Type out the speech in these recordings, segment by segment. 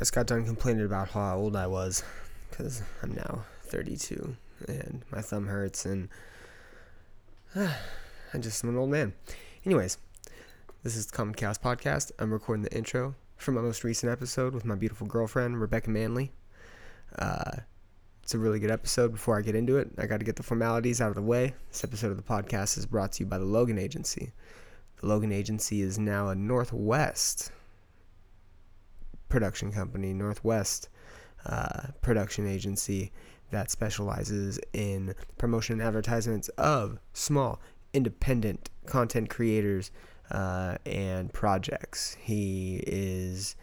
just got done complaining about how old I was because I'm now 32 and my thumb hurts and uh, I'm just an old man. Anyways, this is the Common Chaos Podcast. I'm recording the intro for my most recent episode with my beautiful girlfriend, Rebecca Manley. Uh, it's a really good episode. Before I get into it, I got to get the formalities out of the way. This episode of the podcast is brought to you by the Logan Agency. The Logan Agency is now a Northwest production company, Northwest uh, production agency that specializes in promotion and advertisements of small, independent content creators uh, and projects. He is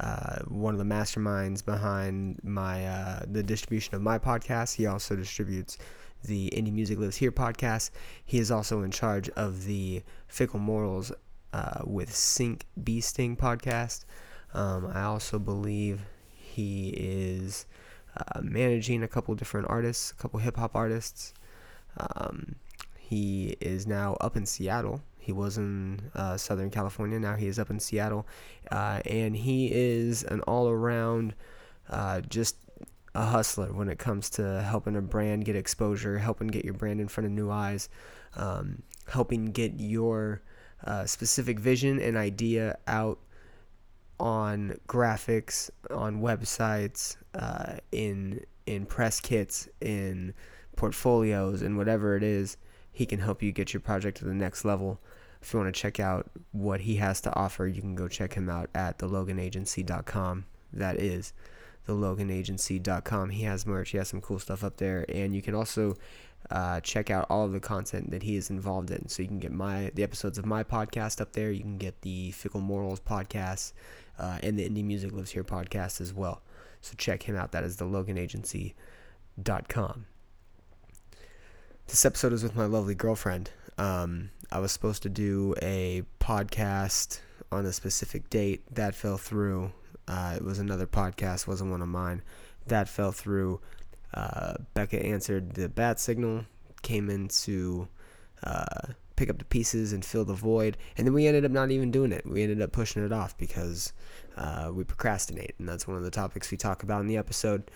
uh, one of the masterminds behind my uh, the distribution of my podcast. He also distributes the Indie Music Lives Here podcast. He is also in charge of the Fickle Morals uh, with Sync Bee Sting podcast. Um, I also believe he is uh, managing a couple different artists, a couple hip hop artists. Um, he is now up in Seattle. He was in uh, Southern California. Now he is up in Seattle. Uh, and he is an all around uh, just a hustler when it comes to helping a brand get exposure, helping get your brand in front of new eyes, um, helping get your uh, specific vision and idea out on graphics, on websites, uh, in in press kits, in portfolios, and whatever it is, he can help you get your project to the next level. If you want to check out what he has to offer, you can go check him out at theloganagency.com. That is theloganagency.com. He has merch. He has some cool stuff up there, and you can also uh, check out all of the content that he is involved in. So you can get my the episodes of my podcast up there. You can get the Fickle Morals podcast uh, and the Indie Music Lives Here podcast as well. So check him out. That is theloganagency.com. This episode is with my lovely girlfriend. Um, I was supposed to do a podcast on a specific date. That fell through. Uh, it was another podcast, wasn't one of mine. That fell through. Uh, Becca answered the bat signal, came into uh, pick up the pieces and fill the void, and then we ended up not even doing it. We ended up pushing it off because uh, we procrastinate, and that's one of the topics we talk about in the episode.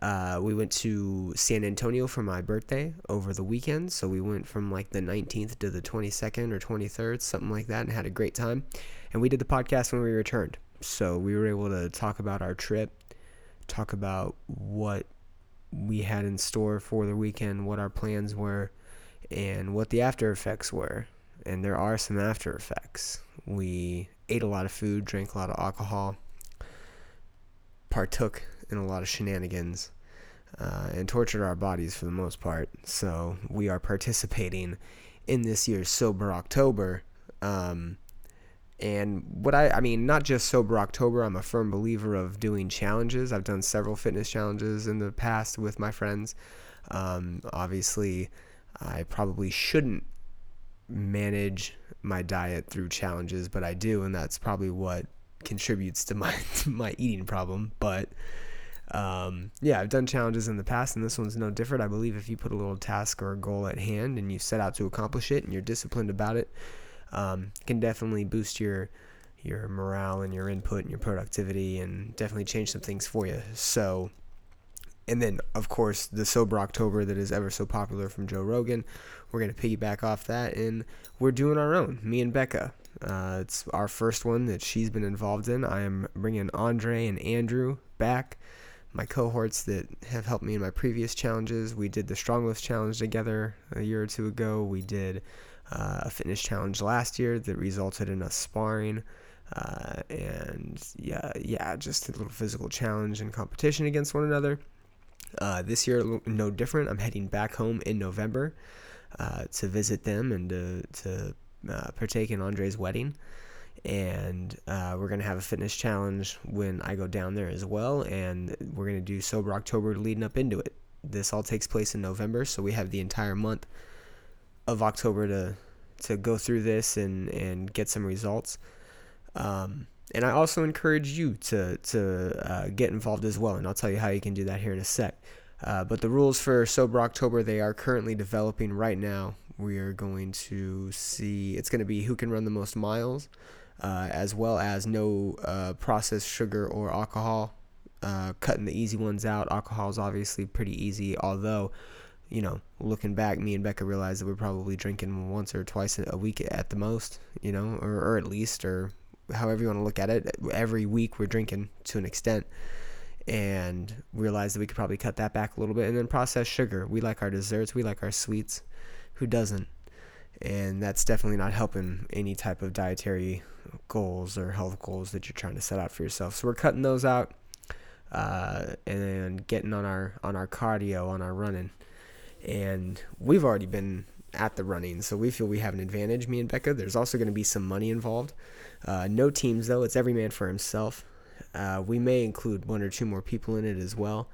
Uh, we went to San Antonio for my birthday over the weekend, so we went from like the 19th to the 22nd or 23rd, something like that, and had a great time. And we did the podcast when we returned, so we were able to talk about our trip, talk about what we had in store for the weekend, what our plans were, and what the after effects were. And there are some after effects. We ate a lot of food, drank a lot of alcohol, partook in a lot of shenanigans, uh, and tortured our bodies for the most part. So we are participating in this year's Sober October. Um, and what I, I mean, not just Sober October, I'm a firm believer of doing challenges. I've done several fitness challenges in the past with my friends. Um, obviously, I probably shouldn't manage my diet through challenges, but I do, and that's probably what contributes to my to my eating problem. But um, yeah, I've done challenges in the past, and this one's no different. I believe if you put a little task or a goal at hand and you set out to accomplish it, and you're disciplined about it, um, can definitely boost your your morale and your input and your productivity, and definitely change some things for you. So and then of course the sober october that is ever so popular from joe rogan we're going to piggyback off that and we're doing our own me and becca. Uh, it's our first one that she's been involved in. I am bringing andre and andrew back my cohorts that have helped me in my previous challenges. We did the strong lift challenge together a year or two ago. We did uh, a fitness challenge last year that resulted in us sparring. Uh, and yeah, yeah, just a little physical challenge and competition against one another. Uh, this year, no different. I'm heading back home in November uh, to visit them and to, to uh, partake in Andre's wedding. And uh, we're going to have a fitness challenge when I go down there as well. And we're going to do Sober October leading up into it. This all takes place in November, so we have the entire month of October to to go through this and, and get some results. Um, and I also encourage you to to uh, get involved as well, and I'll tell you how you can do that here in a sec. Uh, but the rules for Sober October they are currently developing right now. We are going to see it's going to be who can run the most miles, uh, as well as no uh, processed sugar or alcohol uh, cutting the easy ones out. Alcohol is obviously pretty easy, although, you know, looking back, me and Becca realized that we're probably drinking once or twice a week at the most, you know, or, or at least, or however you want to look at it. Every week we're drinking to an extent and realized that we could probably cut that back a little bit. And then processed sugar. We like our desserts, we like our sweets. Who doesn't? And that's definitely not helping any type of dietary goals or health goals that you're trying to set out for yourself. So we're cutting those out uh, and getting on our on our cardio, on our running. And we've already been at the running, so we feel we have an advantage. Me and Becca. There's also going to be some money involved. Uh, no teams though; it's every man for himself. Uh, we may include one or two more people in it as well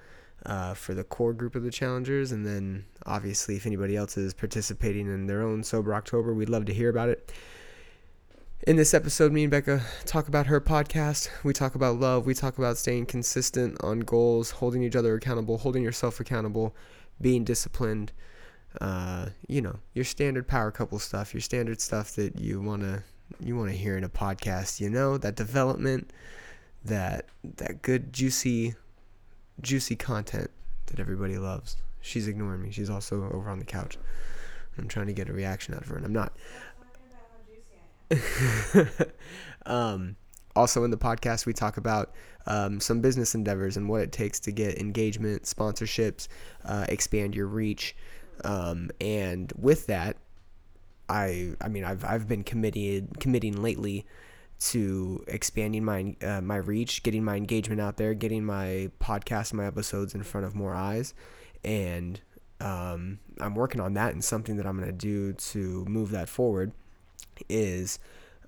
uh, for the core group of the challengers, and then obviously if anybody else is participating in their own sober October, we'd love to hear about it. In this episode, me and Becca talk about her podcast. We talk about love. We talk about staying consistent on goals, holding each other accountable, holding yourself accountable, being disciplined. Uh, you know, your standard power couple stuff, your standard stuff that you wanna you wanna hear in a podcast. You know, that development, that that good juicy, juicy content that everybody loves. She's ignoring me. She's also over on the couch. I'm trying to get a reaction out of her, and I'm not. um, also, in the podcast, we talk about um, some business endeavors and what it takes to get engagement, sponsorships, uh, expand your reach. Um, and with that, I I mean I've I've been committed committing lately to expanding my uh, my reach, getting my engagement out there, getting my podcast, and my episodes in front of more eyes, and um, I'm working on that. And something that I'm gonna do to move that forward is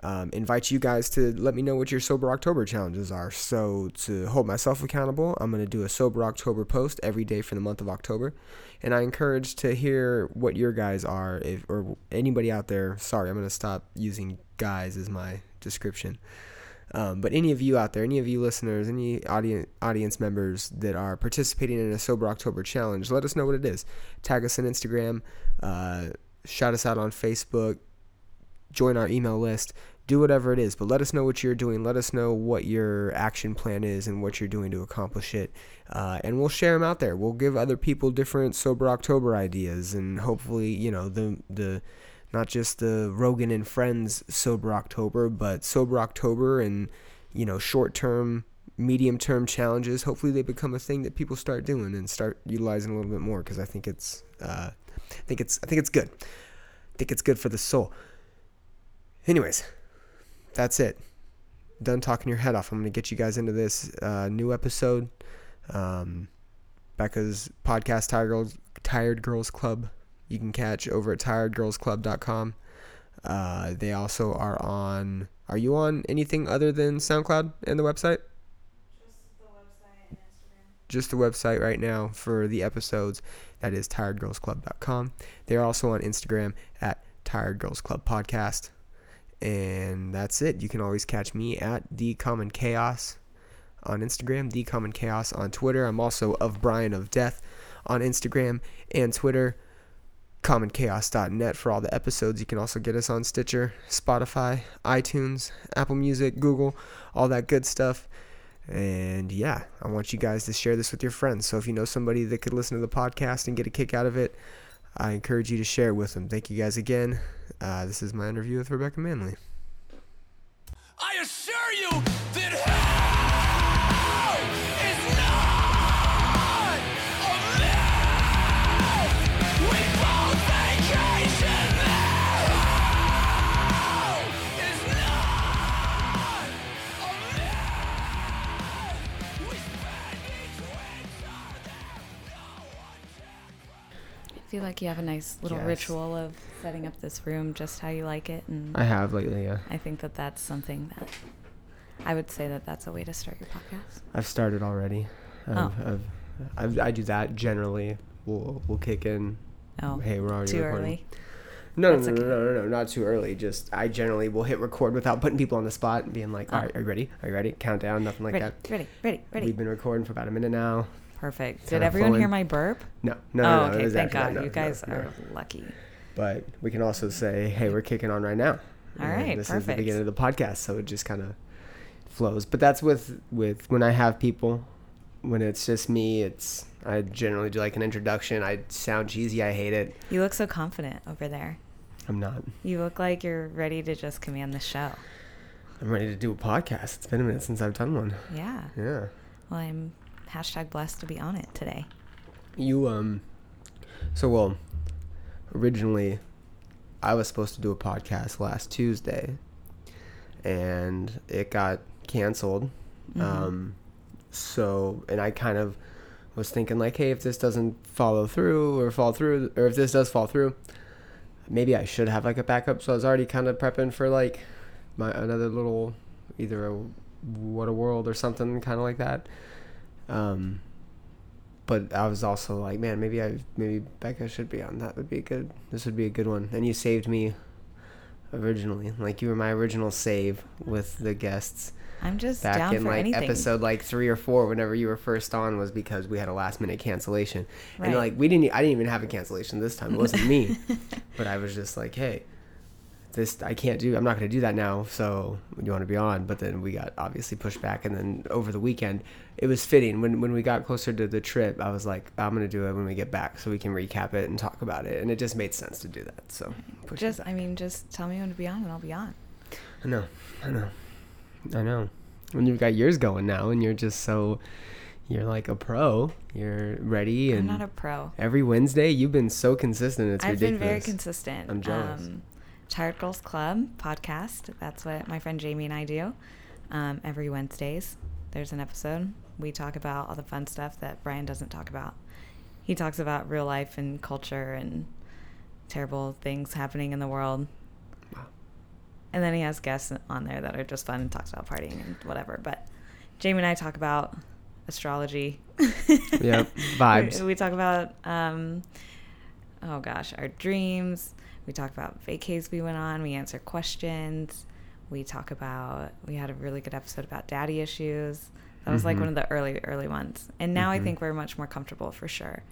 um, invite you guys to let me know what your sober October challenges are. So to hold myself accountable, I'm gonna do a sober October post every day for the month of October, and I encourage to hear what your guys are. If or anybody out there, sorry, I'm gonna stop using guys as my description. Um, but any of you out there, any of you listeners, any audience audience members that are participating in a sober October challenge, let us know what it is. Tag us on Instagram, uh, shout us out on Facebook, join our email list, do whatever it is, but let us know what you're doing. Let us know what your action plan is and what you're doing to accomplish it. Uh, and we'll share them out there. We'll give other people different sober October ideas, and hopefully, you know, the the not just the Rogan and Friends sober October, but sober October and you know short term, medium term challenges. Hopefully, they become a thing that people start doing and start utilizing a little bit more because I think it's uh, I think it's I think it's good. I think it's good for the soul. Anyways, that's it. Done talking your head off. I'm gonna get you guys into this uh, new episode. Um, Becca's podcast, Tired Girls, Tired Girls Club. You can catch over at tiredgirlsclub.com. Uh, they also are on. Are you on anything other than SoundCloud and the website? Just the website and Instagram. Just the website right now for the episodes. That is tiredgirlsclub.com. They're also on Instagram at Tired Girls Club Podcast. And that's it. You can always catch me at The Common Chaos on Instagram, The Common Chaos on Twitter. I'm also of Brian of Death on Instagram and Twitter. CommonChaos.net for all the episodes. You can also get us on Stitcher, Spotify, iTunes, Apple Music, Google, all that good stuff. And yeah, I want you guys to share this with your friends. So if you know somebody that could listen to the podcast and get a kick out of it, I encourage you to share it with them. Thank you guys again. Uh, this is my interview with Rebecca Manley. I assure you that hell is not a myth. We both vacation there. Hell is not a myth. We spend each winter there. No one can. I feel like you have a nice little Yes. ritual of setting up this room just how you like it, and I have lately, yeah. I think that that's something that I would say that that's a way to start your podcast. I've started already. I've, Oh. I've, I've, I do that generally. We'll, we'll kick in. Oh, Hey, we're already too recording. early. No, no, no, no, okay. no, no, no, not too early. Just I generally will hit record without putting people on the spot and being like, Oh. "All right, are you ready? Are you ready? Countdown, nothing like ready, that." ready, ready, ready. We've been recording for about a minute now. Perfect. Did everyone hear my burp? No, no, oh, no, no. okay. Thank. God. No, you guys no. are lucky. But we can also say, "Hey, we're kicking on right now." All And right, This is the beginning of the podcast, so it just kind of flows. But that's with with when I have people when it's just me, it's I generally do like an introduction. I sound cheesy. I hate it. You look so confident over there. I'm not. You look like you're ready to just command the show. I'm ready to do a podcast. It's been a minute since I've done one. Yeah. Yeah. Well, I'm hashtag blessed to be on it today. You um. So well, originally, I was supposed to do a podcast last Tuesday, and it got canceled. Mhm. Um, so and I kind of was thinking like, hey, if this doesn't follow through or fall through, or if this does fall through, maybe I should have like a backup. So I was already kind of prepping for like my another little either a what a world or something kind of like that. Um, but I was also like, man, maybe I maybe Becca should be on. That would be good. This would be a good one. And you saved me originally, like you were my original save with the guests I'm just back down in for like anything. episode like three or four whenever you were first on was because we had a last minute cancellation Right. and like we didn't i didn't even have a cancellation this time it wasn't me but i was just like hey this i can't do i'm not going to do that now so you want to be on but then we got obviously pushed back and then over the weekend it was fitting when when we got closer to the trip i was like i'm going to do it when we get back so we can recap it and talk about it and it just made sense to do that so push Just. I mean, just tell me when to be on, and I'll be on. I know, I know, I know. When you've got yours going now, and you're just so, you're like a pro. You're ready, I'm and not a pro. every Wednesday you've been so consistent. It's I've ridiculous. been very consistent. I'm jealous. Um, Tired Girls Club podcast. That's what my friend Jamie and I do. Um, every Wednesdays, there's an episode. We talk about all the fun stuff that Brian doesn't talk about. He talks about real life and culture and terrible things happening in the world. Wow. And then he has guests on there that are just fun and talks about partying and whatever. But Jamie and I talk about astrology. Yep, vibes. We, we talk about, um, oh gosh, our dreams. We talk about vacays we went on. We answer questions. We talk about, we had a really good episode about daddy issues. That was like Mhm. one of the early, early ones. And now I Mhm. think we're much more comfortable for sure.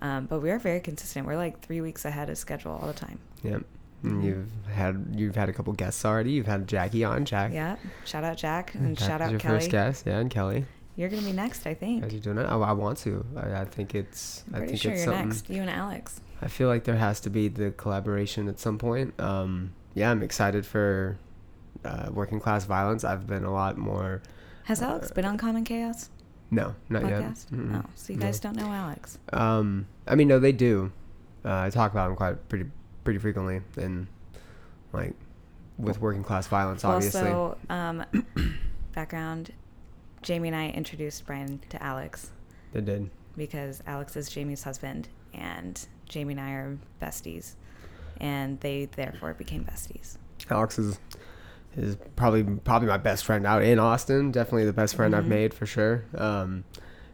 Um, but we are very consistent. We're like three weeks ahead of schedule all the time. Yep. And Mhm. you've had you've had a couple guests already. You've had Jackie on. Jack. Yeah. Shout out Jack and Jack shout was out your Kelly. first guest. Yeah, and Kelly. You're going to be next, I think. As you doing it? I, I want to. I, I think it's. I'm I pretty think sure it's you're something. next. You and Alex. I feel like there has to be the collaboration at some point. Um, yeah, I'm excited for uh, working class violence. I've been a lot more. Has Alex Uh, been on Common Chaos No, not yet. podcast? Mm-mm. Oh, so you No. guys don't know Alex. Um, I mean, no, they do. Uh, I talk about them quite pretty pretty frequently, and like with working class violence, obviously. Well, so um, background: Jamie and I introduced Brian to Alex they did. because Alex is Jamie's husband, and Jamie and I are besties, and they therefore became besties. Alex is is probably probably my best friend out in Austin. Definitely the best friend I've Mhm. made for sure. Um,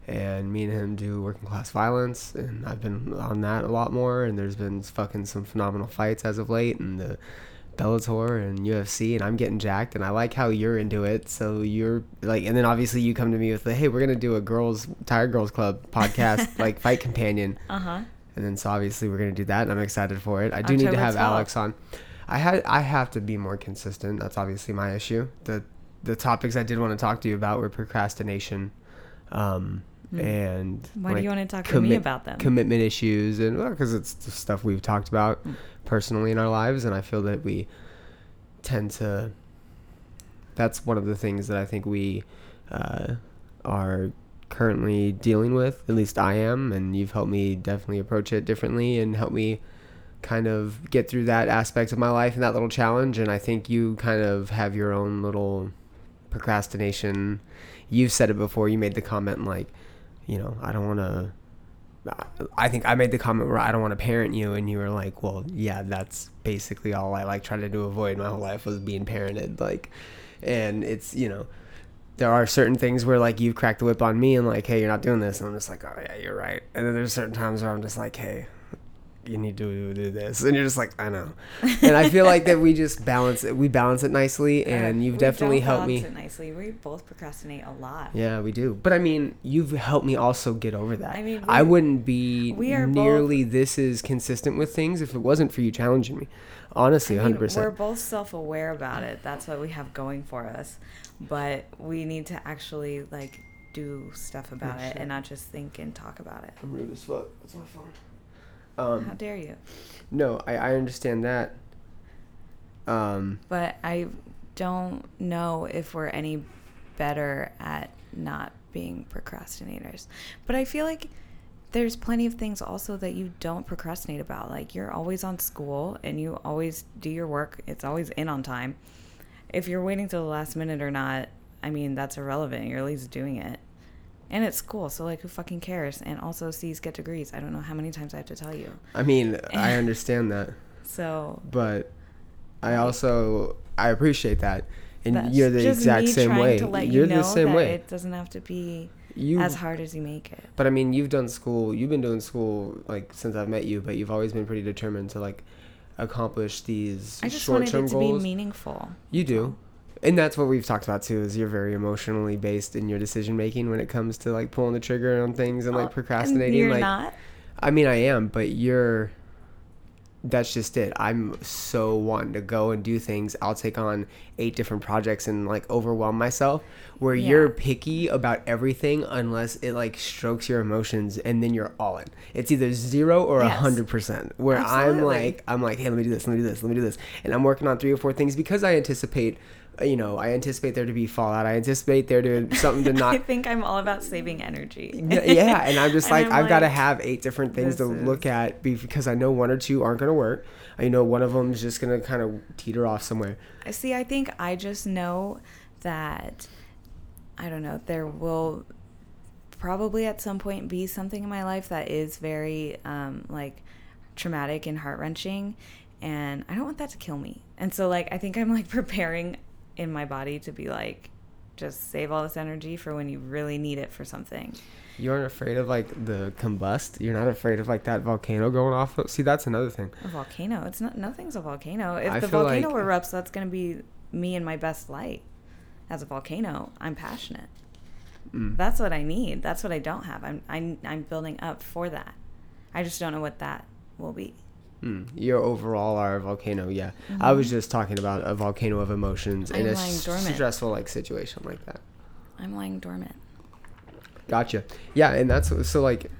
and me and him do working class violence, and I've been on that a lot more. And there's been fucking some phenomenal fights as of late, and the Bellator and UFC, and I'm getting jacked. And I like how you're into it. So you're like, and then obviously you come to me with the, hey, we're gonna do a girls Tired Girls Club podcast, like fight companion. Uh huh. And then so obviously we're gonna do that, and I'm excited for it. I do need to have 12th. Alex on. I had I have to be more consistent. That's obviously my issue. The the topics I did want to talk to you about were procrastination, um, Mm. and Why do you want to talk to me about them? commitment issues, and because it's the stuff we've talked about Mm. personally in our lives, and I feel that we tend to. That's one of the things that I think we uh, are currently dealing with. At least I am, and you've helped me definitely approach it differently and help me kind of get through that aspect of my life and that little challenge. And I think you kind of have your own little procrastination. You've said it before. You made the comment like, you know, I don't want to. I think I made the comment where I don't want to parent you, and you were like, "Well, yeah, that's basically all I like tried to do avoid my whole life was being parented." Like, and it's you know, there are certain things where like you've cracked the whip on me and like, "Hey, you're not doing this," and I'm just like, "Oh yeah, you're right." And then there's certain times where I'm just like, "Hey, you need to do this," and you're just like, "I know," and I feel like that we just balance it. We balance it nicely, and you've we definitely helped me. balance It nicely. We both procrastinate a lot. Yeah, we do. But I mean, you've helped me also get over that. I mean, I wouldn't be we are both- nearly this is consistent with things if it wasn't for you challenging me. Honestly, I mean, 100%. We're both self-aware about it. That's what we have going for us. But we need to actually like do stuff about it shit. and not just think and talk about it. I'm rude as fuck. That's my phone. Um, How dare you? no, I, I understand that. Um, But I don't know if we're any better at not being procrastinators. But I feel like there's plenty of things also that you don't procrastinate about. Like you're always on school and you always do your work. It's always in on time. If you're waiting till the last minute or not, I mean, that's irrelevant. You're at least doing it. And it's school, so like who fucking cares? And also C's get degrees. I don't know how many times I have to tell you. I mean, I understand that, So but I also I appreciate that, and you're the exact same way. You're you know the same way. It doesn't have to be You as hard as you make it. But I mean, you've done school. You've been doing school like since I've met you. But you've always been pretty determined to like accomplish these I just wanted short-term it to goals. be meaningful. you do, and that's what we've talked about too. Is you're very emotionally based in your decision making when it comes to like pulling the trigger on things and Oh, like and procrastinating. you're like, not. I mean, I am, but you're. That's just it. I'm so wanting to go and do things. I'll take on eight different projects and like overwhelm myself. Where Yeah. you're picky about everything unless it like strokes your emotions, and then you're all in. It's either zero or a hundred percent. Where I'm like, I'm like, hey, let me do this, let me do this, let me do this, and I'm working on three or four things because I anticipate, you know, I anticipate there to be fallout. I anticipate there to something to not. I think I'm all about saving energy. yeah, and I'm just like, I'm I've got to have eight different things to this look at because I know one or two aren't going to work. I know one of them is just going to kind of teeter off somewhere. I see, I think I just know that I don't know. There will probably at some point be something in my life that is very um, like traumatic and heart wrenching, and I don't want that to kill me. And so, like, I think I'm like preparing in my body to be like, just save all this energy for when you really need it for something. You aren't afraid of like the combust. You're not afraid of like that volcano going off. See, that's another thing. A volcano. It's not. Nothing's a volcano. If I the volcano like- erupts, that's gonna be me in my best light. As a volcano, I'm passionate. Mm. That's what I need. That's what I don't have. I'm I'm I'm building up for that. I just don't know what that will be. Mm. You overall are a volcano. Yeah, I was just talking about a volcano of emotions in I'm a Mm-hmm. lying s- dormant. stressful like situation like that. I'm lying dormant. Gotcha. Yeah, and that's so like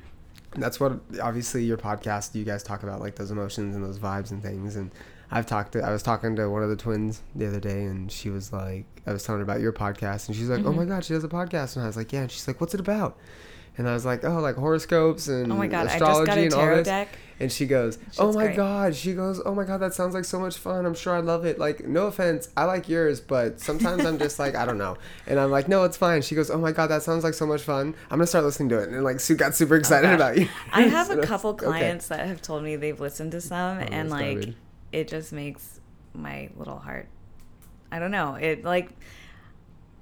that's what obviously your podcast you guys talk about like those emotions and those vibes and things and I've talked to I was talking to one of the twins the other day and she was like I was telling her about your podcast and she's like, "Oh Mm-hmm. my god, she does a podcast." And I was like, "Yeah." And she's like, "What's it about?" And I was like, "Oh, like horoscopes and Oh my god! I just astrology got a and all tarot this." deck. And she goes, "Oh my great. god!" She goes, "Oh my god, that sounds like so much fun. I'm sure I love it. Like, no offense, I like yours, but sometimes I'm just like, I don't know." And I'm like, "No, it's fine." She goes, "Oh my god, that sounds like so much fun. I'm gonna start listening to it." And like, Sue got super oh excited gosh. about you. I have So a couple okay. clients that have told me they've listened to some, Oh, and like, it just makes my little heart. I don't know. It like.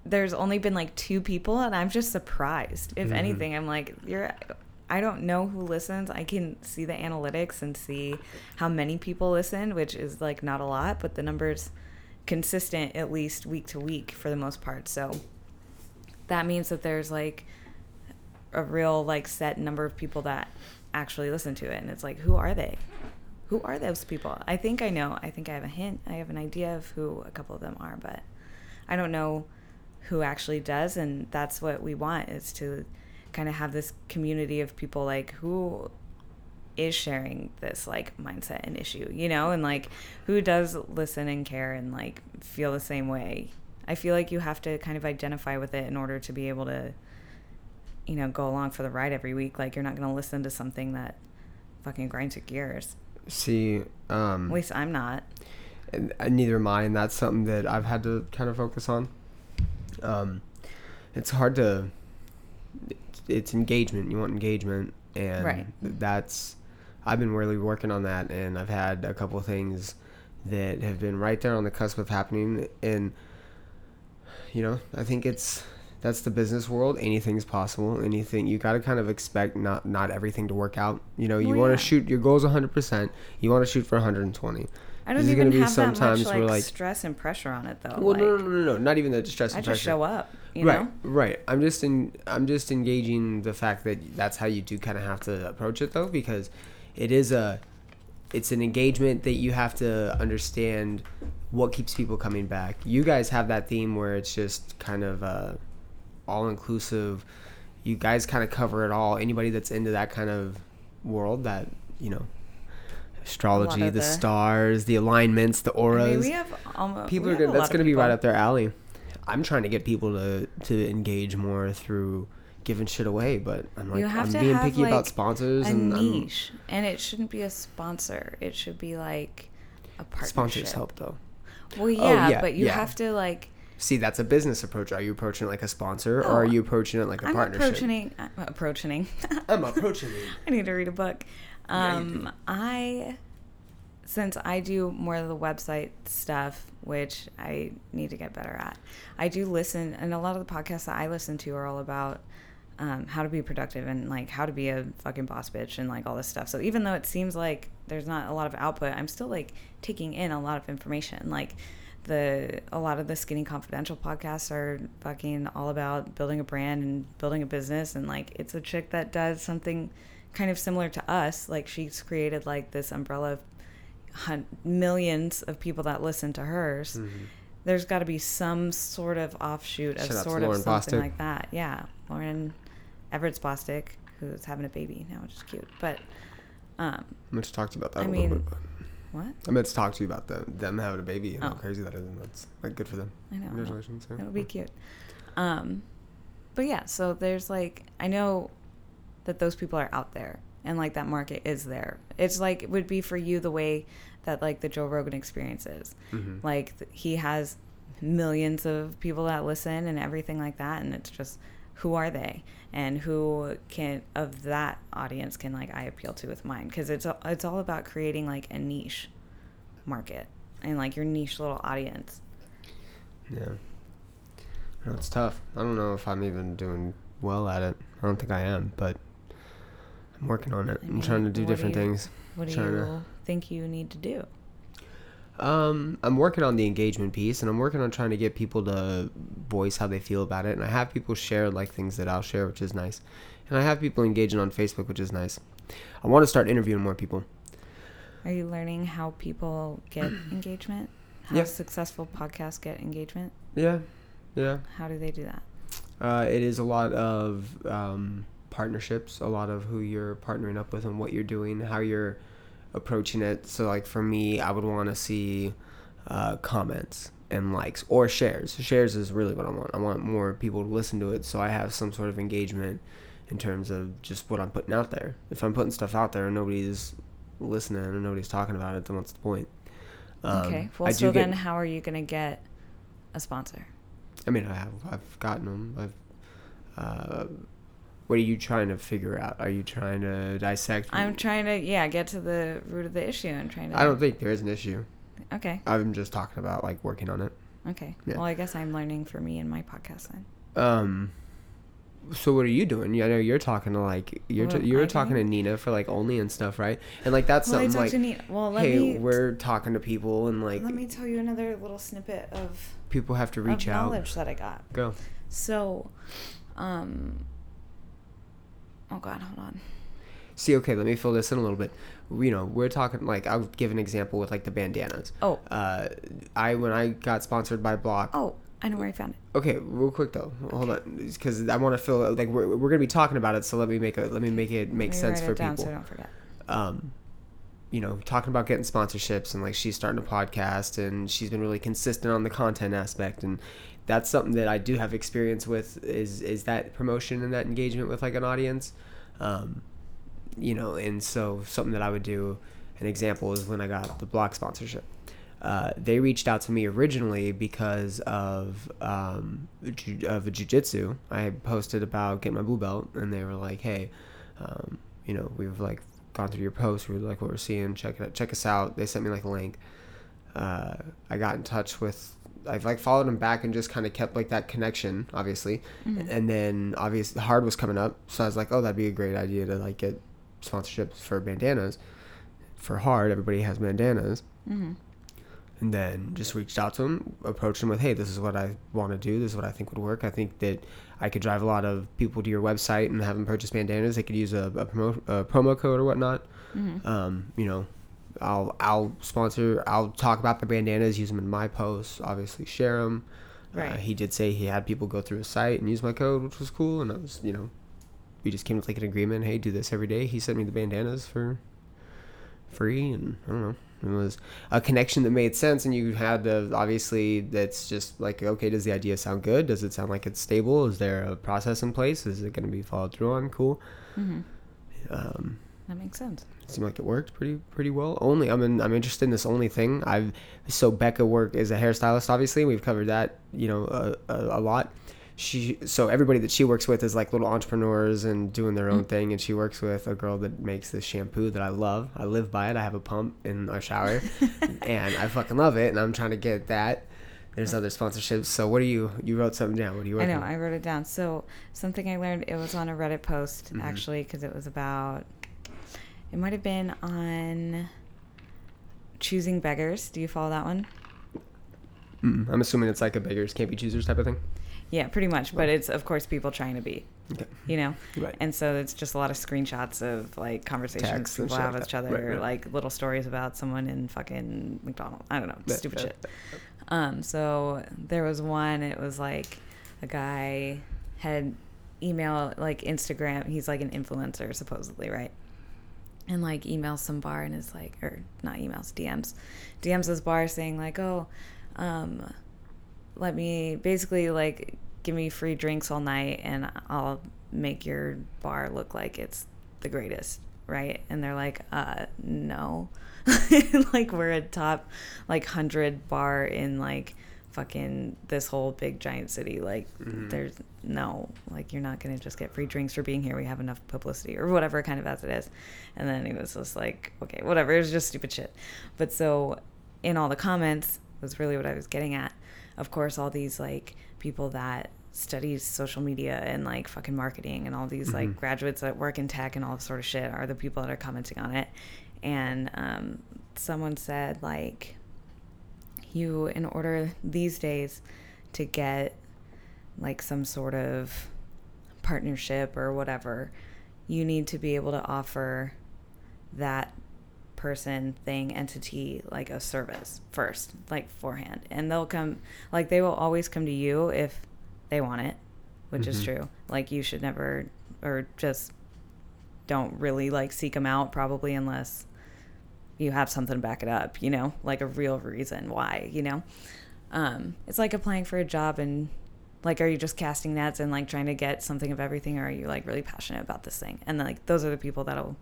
There's only been like two people, and I'm just surprised. If Mhm. anything, I'm like, you're. I don't know who listens. I can see the analytics and see how many people listen, which is like not a lot, but the numbers consistent at least week to week for the most part. So that means that there's like a real like set number of people that actually listen to it and it's like who are they who are those people i think i know i think i have a hint i have an idea of who a couple of them are but i don't know who actually does and that's what we want is to kind of have this community of people like who is sharing this like mindset and issue you know and like who does listen and care and like feel the same way i feel like you have to kind of identify with it in order to be able to you know, go along for the ride every week. Like you're not going to listen to something that fucking grinds your gears. See, um, At least I'm not. and, and neither am I, and that's something that I've had to kind of focus on. Um, it's hard to. It's, engagement. You want engagement, and Right. that's. I've been really working on that, and I've had a couple things that have been right there on the cusp of happening, and you know, I think it's that's the business world. Anything's possible. Anything you got to kind of expect not not everything to work out. You know, you Well, want yeah. to shoot your goals 100%. You want to shoot for 120. I don't even have that much like, where, like- stress and pressure on it though. Well, like, no, no, no, no, not even the stress. I and pressure. I just show up, you right, know? right. I'm just in. I'm just engaging the fact that that's how you do kind of have to approach it, though, because it is a. It's an engagement that you have to understand what keeps people coming back. You guys have that theme where it's just kind of uh, all inclusive. You guys kind of cover it all. Anybody that's into that kind of world, that you know, astrology, the, the- stars, the alignments, the I auras. mean, we have almost people are gonna, that's going to be right up their alley. I'm trying to get people to to engage more through giving shit away, but I'm like I'm being picky about sponsors a and I'm- niche, and it shouldn't be a sponsor. It should be like a partnership. sponsors help though. Well, oh, yeah, Oh, yeah, but you yeah. have to like. See, that's a business approach. Are you approaching it like a sponsor, Oh, or are oh, you approaching it like a I'm partnership? approaching. I'm approaching. I'm approaching. I need to read a book. Yeah, Um, I, since I do more of the website stuff, which I need to get better at, I do listen, and a lot of the podcasts that I listen to are all about um, how to be productive and like how to be a fucking boss bitch and like all this stuff. So even though it seems like there's not a lot of output, I'm still like taking in a lot of information. Like the a lot of the Skinny Confidential podcasts are fucking all about building a brand and building a business and like it's a chick that does something kind of similar to us. Like she's created like this umbrella of hun- millions of people that listen to hers. There's got to be some sort of offshoot of Mm-hmm. Shout sort of Lauryn something Bosstick. like that. Yeah, Lauryn Evarts Bosstick, who's having a baby now, which is cute. But um, I meant to talk to you about that I a little mean- bit. what? I meant to talk to you about them, them having a baby and how Oh. crazy that is, and that's like good for them. I know. Congratulations. yeah. That would be cute. Um, but yeah, so there's like I know that those people are out there, and like that market is there. It's like it would be for you the way that like the Joe Rogan experience is. Mhm. Like he has millions of people that listen and everything like that, and it's just who are they and who can of that audience can like I appeal to with mine because it's it's all about creating like a niche market and like your niche little audience. Yeah. No, it's tough. I don't know if I'm even doing well at it. I don't think I am, but I'm working on it. I I'm trying to do what do different you- things. What do Trying you to- think you need to do? Um, I'm working on the engagement piece, and I'm working on trying to get people to voice how they feel about it. And I have people share like things that I'll share, which is nice. And I have people engaging on Facebook, which is nice. I want to start interviewing more people. Are you learning how people get engagement? How Yeah. successful podcasts get engagement? Yeah, yeah. How do they do that? Uh, it is a lot of um, partnerships, a lot of who you're partnering up with and what you're doing, how you're approaching it. So, like for me, I would want to see uh, comments and likes or shares. Shares is really what I want. I want more people to listen to it, so I have some sort of engagement in terms of just what I'm putting out there. If I'm putting stuff out there and nobody's listening and nobody's talking about it, then what's the point? Um, okay. Well, I so do get- then how are you going to get a sponsor? I mean, I have. I've gotten them. I've. Uh, what are you trying to figure out? Are you trying to dissect? I'm trying to, yeah, get to the root of the issue. I'm trying to. I don't think there is an issue. Okay. I'm just talking about like working on it. Okay. Yeah. Well, I guess I'm learning for me and my podcast then. Um. So what are you doing? Yeah, I know you're talking to like you're t- you were talking to? Nina for like only and stuff, right? And like that's Well, something like Nina. Well, hey, me we're talking to people and like let me tell you another little snippet of people have to reach out. knowledge that I got. Go. So, um, oh god, hold on. See, okay, let me fill this in a little bit. You know, we're talking like I'll give an example with like the bandanas. Oh, Uh, I when I got sponsored by Block. oh, I know where I found it. Okay, real quick though, hold on, because I want to feel like we're, we're gonna be talking about it. So let me make a let me make it make sense for down people. so I don't forget. um, you know, talking about getting sponsorships and like she's starting a podcast and she's been really consistent on the content aspect and that's something that I do have experience with is is that promotion and that engagement with like an audience, um, you know, and so something that I would do. An example is when I got the block sponsorship. Uh, they reached out to me originally because of um, ju- of jujitsu. I posted about getting my blue belt, and they were like, "Hey, um, you know, we've like gone through your post. We like what we're seeing. Check it, out. check us out." They sent me like a link. Uh, I got in touch with. I've like followed him back and just kind of kept like that connection, obviously. And then obviously hard was coming up, so I was like, "Oh, that'd be a great idea to like get sponsorships for bandanas." For hard, everybody has bandanas Mm-hmm. and then just reached out to him, approached him with, "Hey, this is what I want to do. This is what I think would work. I think that I could drive a lot of people to your website and have them purchase bandanas. They could use a, a, promo, a promo code or whatnot. Mm-hmm. Um, you know, I'll I'll sponsor. I'll talk about the bandanas, use them in my posts. Obviously, share them. Uh, Right. he did say he had people go through his site and use my code, which was cool. And I was, you know, we just came to like an agreement. Hey, do this every day. He sent me the bandanas for free, and I don't know. It was a connection that made sense, and you had to obviously. That's just like okay. Does the idea sound good? Does it sound like it's stable? Is there a process in place? Is it going to be followed through on? Cool. Mm-hmm. Um, That makes sense. seemed like it worked pretty pretty well. Only I'm in, I'm interested in this only thing. I've so Becca work is a hairstylist. Obviously, we've covered that you know a, a, a lot. She so everybody that she works with is like little entrepreneurs and doing their own Mm. thing. And she works with a girl that makes this shampoo that I love. I live by it. I have a pump in our shower, and I fucking love it. And I'm trying to get that. There's other sponsorships. So what do you you wrote something down? What are you I know. I wrote it down. So something I learned. It was on a Reddit post Mhm. actually because it was about. It might have been on choosing beggars. Do you follow that one? Mm, I'm assuming it's like a beggars can't be choosers type of thing. Yeah, pretty much. But it's of course people trying to be. Okay. You know, Right. and so it's just a lot of screenshots of like conversations Texts and people have like with each other, Right, right. like little stories about someone in fucking McDonald's. I don't know, Yeah, stupid yeah, shit. Um, so there was one. It was like a guy had email like Instagram. He's like an influencer supposedly, right? And like emails some bar and is like, or not emails, DMs, DMs this bar saying like, oh, um, let me basically like give me free drinks all night and I'll make your bar look like it's the greatest, right? And they're like, uh, no. like we're a top like 100 bar in like fucking this whole big giant city like Mhm. there's no like you're not gonna just get free drinks for being here. We have enough publicity or whatever kind of as it is. And then he was just like okay whatever. It was just stupid shit. But so in all the comments was really what i was getting at. Of course all these like people that study social media and like fucking marketing and all these like Mhm. graduates that work in tech and all this sort of shit are the people that are commenting on it. And um, someone said like you in order these days to get like some sort of partnership or whatever you need to be able to offer that person thing entity like a service first like beforehand and they'll come like they will always come to you if they want it which is Mhm. true like you should never or just don't really like seek them out probably unless you have something to back it up, you know, like a real reason why, you know. Um, it's like applying for a job and like, are you just casting nets and like trying to get something of everything, or are you like really passionate about this thing? And like, those are the people that'll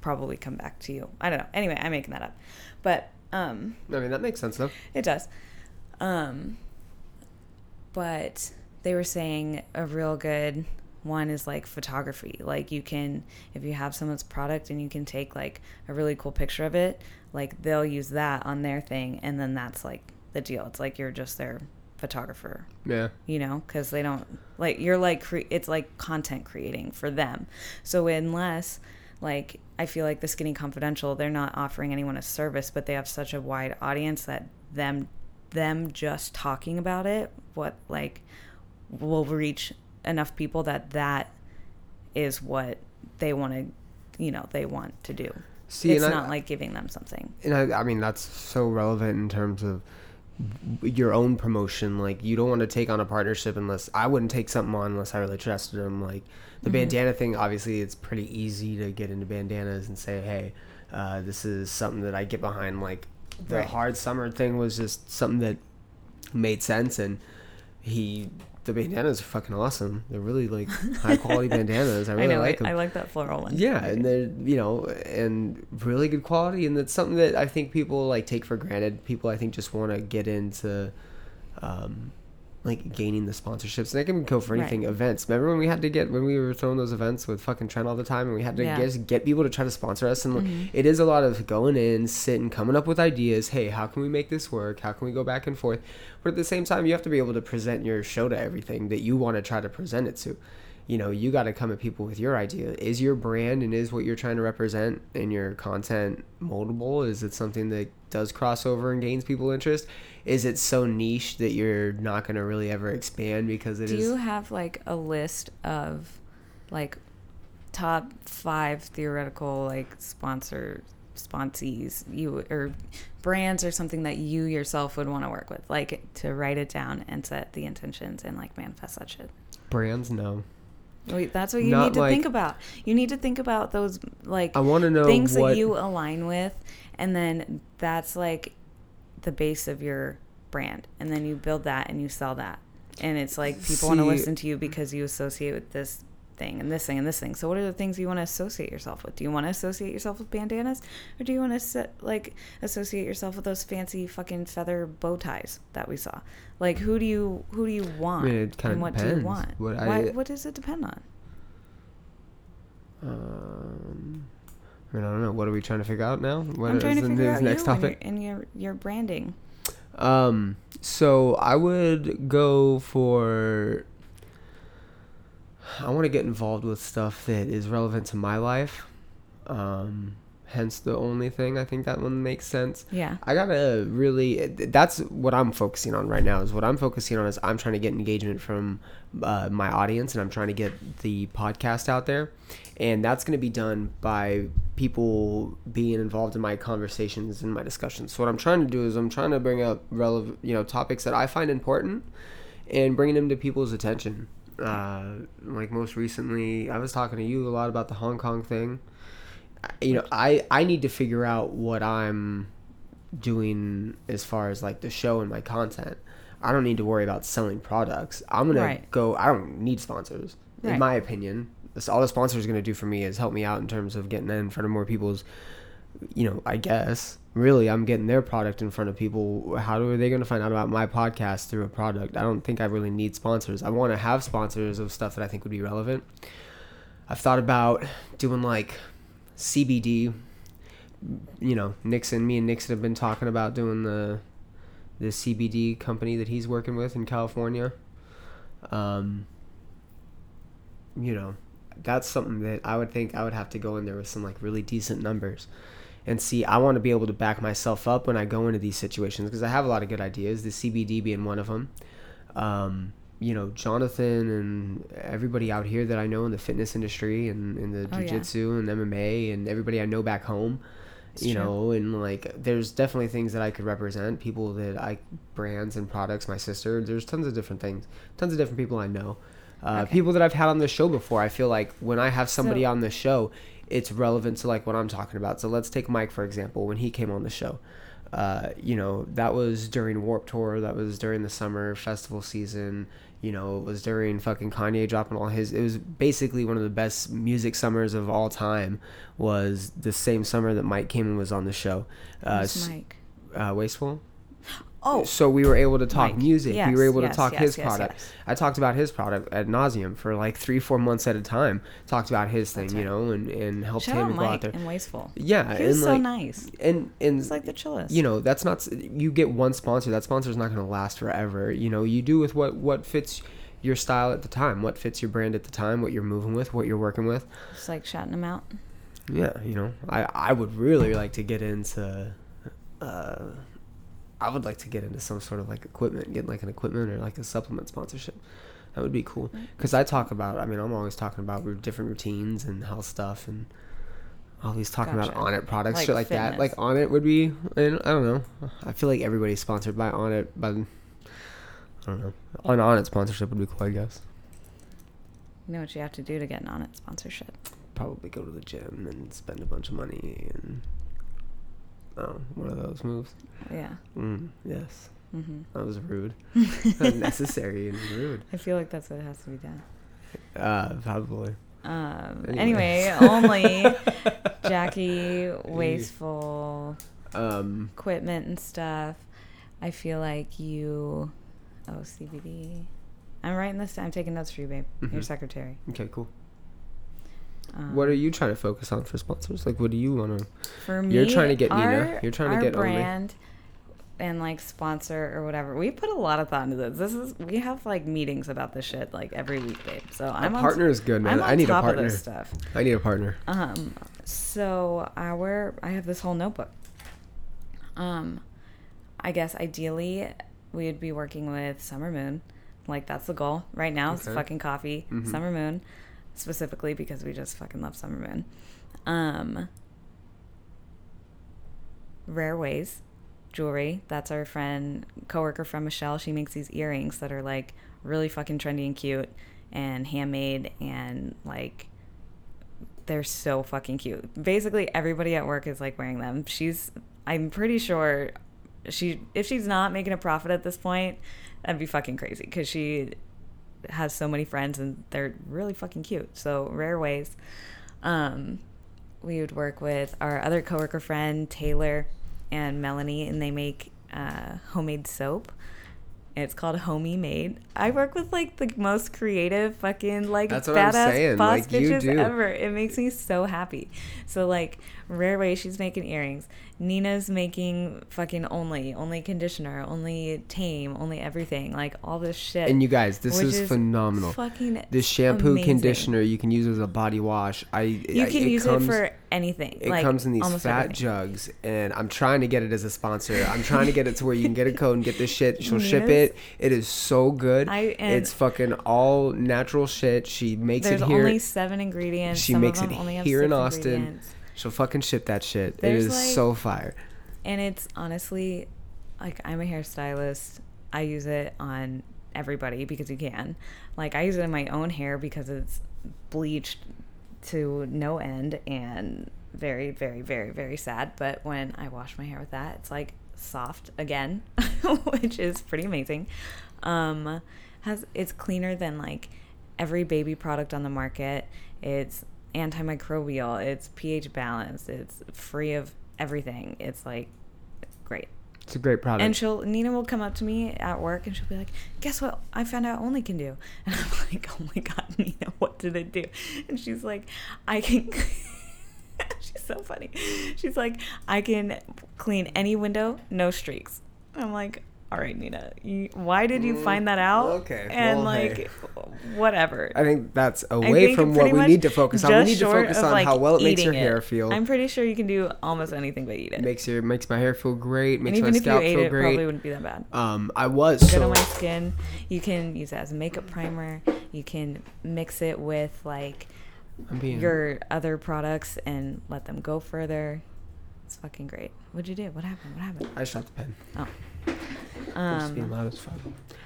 probably come back to you. I don't know. Anyway, I'm making that up, but um, I mean that makes sense though. it does. Um, but they were saying a real good one is like photography. Like you can, if you have someone's product and you can take like a really cool picture of it, like they'll use that on their thing, and then that's like the deal. It's like you're just their photographer Yeah. you know because they don't like you're like cre- it's like content creating for them so unless like i feel like the skinny confidential they're not offering anyone a service but they have such a wide audience that them them just talking about it what like will reach enough people that that is what they want to you know they want to do. See, it's and I- not like giving them something. And I, I mean that's so relevant in terms of your own promotion. Like you don't want to take on a partnership unless i wouldn't take something on unless i really trusted them. Like the Mhm. bandana thing obviously it's pretty easy to get into bandanas and say hey uh, this is something that i get behind. Like the Right. hard summer thing was just something that made sense and he the bandanas are fucking awesome. They're really like high quality bandanas. I really know like I, them. I like that floral one. Yeah, and they're you know, and really good quality, and that's something that I think people like take for granted. People I think just want to get into, um, like gaining the sponsorships, and that can go for Right. anything. Events. Remember when we had to get when we were throwing those events with fucking Trent all the time, and we had to Yeah. just get people to try to sponsor us, and like, Mhm. it is a lot of going in, sitting, coming up with ideas. Hey, how can we make this work? How can we go back and forth? But at the same time, you have to be able to present your show to everything that you want to try to present it to you know you got to come at people with your idea is your brand and is what you're trying to represent in your content moldable is it something that does crossover and gains people interest is it so niche that you're not going to really ever expand because it is Do you have like a list of like top five theoretical like sponsor sponsees you or brands or something that you yourself would want to work with, like to write it down and set the intentions and like manifest that shit. Brands, no. Wait, That's what you Not need to like- think about. You need to think about those like I want to know things what that you align with, and then that's like the base of your brand, and then you build that and you sell that, and it's like people want to listen to you because you associate with this thing and this thing and this thing. So what are the things you want to associate yourself with? Do you want to associate yourself with bandanas, or do you want to like associate yourself with those fancy fucking feather bow ties that we saw? Like who do you who do you want? mean, it kinda and what do you want? What Why, I- what does it depend on? Um, I, mean, I don't know. What are we trying to figure out now? What I'm trying is to the figure out next you and your, topic? and your your branding. Um, so I would go for. I want to get involved with stuff that is relevant to my life. Um, hence the only thing I think that one makes sense. Yeah. I gotta really. That's what I'm focusing on right now. Is what I'm focusing on is I'm trying to get engagement from uh, my audience, and I'm trying to get the podcast out there, and that's gonna be done by people being involved in my conversations and my discussions. So what I'm trying to do is I'm trying to bring up relevant, you know, topics that I find important, and bringing them to people's attention. Uh, like most recently, I was talking to you a lot about the Hong Kong thing. You know, I I need to figure out what I'm doing as far as like the show and my content. I don't need to worry about selling products. I'm gonna Right. go. I don't need sponsors, Right. in my opinion. That's all the sponsors is gonna do for me is help me out in terms of getting in front of more people's. You know, I guess really, I'm getting their product in front of people. How are they gonna find out about my podcast through a product? I don't think I really need sponsors. I want to have sponsors of stuff that I think would be relevant. I've thought about doing like CBD you know, Nixon, me and Nixon have been talking about doing the the CBD company that he's working with in California. Um, you know, that's something that I would think I would have to go in there with some like really decent numbers. And see, I want to be able to back myself up when I go into these situations because I have a lot of good ideas. The CBD being one of them. Um, you know, Jonathan and everybody out here that I know in the fitness industry and in the Oh, yeah. jiu-jitsu and MMA and everybody I know back home It's you true. know and like there's definitely things that i could represent people that i brands and products my sister there's tons of different things tons of different people i know uh, Okay. people that i've had on the show before i feel like when i have somebody So- on the show it's relevant to like what i'm talking about so let's take mike for example when he came on the show uh, you know that was during Warped Tour that was during the summer festival season you know it was during fucking kanye dropping all his it was basically one of the best music summers of all time was the same summer that mike came and was on the show uh, Who's Mike? uh wasteful Oh, so we were able to talk Mike. music. we were able to talk yes, his yes, product. yes. I talked about his product at nauseum for like three, four months at a time. Talked about his thing, That's you know, and, and helped shout him out go out there. and Wasteful. yeah, He was and so nice. and and It's like the chillest. you know that's not you get one sponsor. That sponsor's not going to last forever. You know, you do with what what fits your style at the time, what fits your brand at the time, what you're moving with, what you're working with. just like shouting them out. Yeah, you know, I I would really like to get into. Uh, I would like to get into some sort of like equipment, get like an equipment or like a supplement sponsorship. That would be cool. Mm. Because I talk about, I mean, I'm always talking about different routines and health stuff and always talking Gotcha. about Onnit products, Like shit like that. Like Onnit would be, I don't know. I feel like everybody's sponsored by Onnit, but I don't know. On Onnit sponsorship would be cool, I guess. You know what you have to do to get an Onnit sponsorship. Probably go to the gym and spend a bunch of money and. Oh, one of those moves. Yeah. Mm, yes. hmm That was rude. Unnecessary and rude. I feel like that's what has to be done. Uh, probably. Um, Anyway. only Jackie, wasteful Um, equipment and stuff. I feel like you. Oh, CBD. I'm writing this. I'm taking notes for you, babe. Your Mhm. secretary. okay, cool. Um, What are you trying to focus on for sponsors? Like, what do you want to? For me, You're trying to get Nina. our- You're trying to get Only. brand and like sponsor or whatever. We put a lot of thought into this. This is we have like meetings about this shit like every week, babe. So I'm a on partner is good, man. On need a partner. stuff. I need a partner. Um, so our I have this whole notebook. Um, I guess ideally we would be working with Summer Moon, like that's the goal right now. It's fucking coffee, Mhm. Summer Moon, specifically because we just fucking love Summer Moon. Um, Rare Ways Jewelry. That's our friend, coworker from Michelle. She makes these earrings that are like really fucking trendy and cute and handmade and like they're so fucking cute. Basically, everybody at work is like wearing them. She's, I'm pretty sure, she if she's not making a profit at this point, that'd be fucking crazy because she has so many friends and they're really fucking cute. So rare ways. Um, we would work with our other coworker friend Taylor and Melanie, and they make uh, homemade soap. It's called Homie Made. I work with like the most creative fucking like That's badass boss like, you bitches do. ever. It makes me so happy. So like Rare Way, she's making earrings. Nina's making fucking only, only conditioner, only tame, only everything, like all this shit. And you guys, this which is, phenomenal. Fucking This shampoo amazing. conditioner you can use as a body wash. I You I- can use comes- it for anything. It like, comes in these fat everything. jugs, and I'm trying to get it as a sponsor. I'm trying to get it to where you can get a code and get this shit. She'll ship it. It is so good. I- it's fucking all natural shit. She makes it here. There's only seven ingredients. She Some makes it here in Austin. She'll fucking ship that shit. There's, it is like- so fire. And it's honestly, like, I'm a hairstylist. I use it on everybody because you can. Like, I use it in my own hair because it's bleached to no end and very, very, very, very sad. But when I wash my hair with that, it's like soft again, which is pretty amazing. Um, has it's cleaner than like every baby product on the market. It's antimicrobial. It's pH balanced. It's free of everything. It's like great. It's a great product. And she'll Nina will come up to me at work and she'll be like, "Guess what? I found out Only can do." And I'm like, "Oh my god, Nina, what did it do?" And she's like, "I can." she's so funny. She's like, "I can clean any window, no streaks." I'm like, "All right, Nina, you, why did you Mm, find that out?" okay, and well, hey. like, whatever. I think that's away think from what we need to focus on. We need to focus on like, how well it makes your it. hair feel. I'm pretty sure you can do almost anything but eat it. makes your makes my hair feel great. and Makes even my if you scalp ate feel it, it great. probably wouldn't be that bad. Um, I was good so on my skin. You can use it as a makeup primer. You can mix it with like being your other products and let them go further. It's fucking great. What'd you do? What happened? What happened? I just dropped the pen. Oh. I'm being Um, loud as fuck.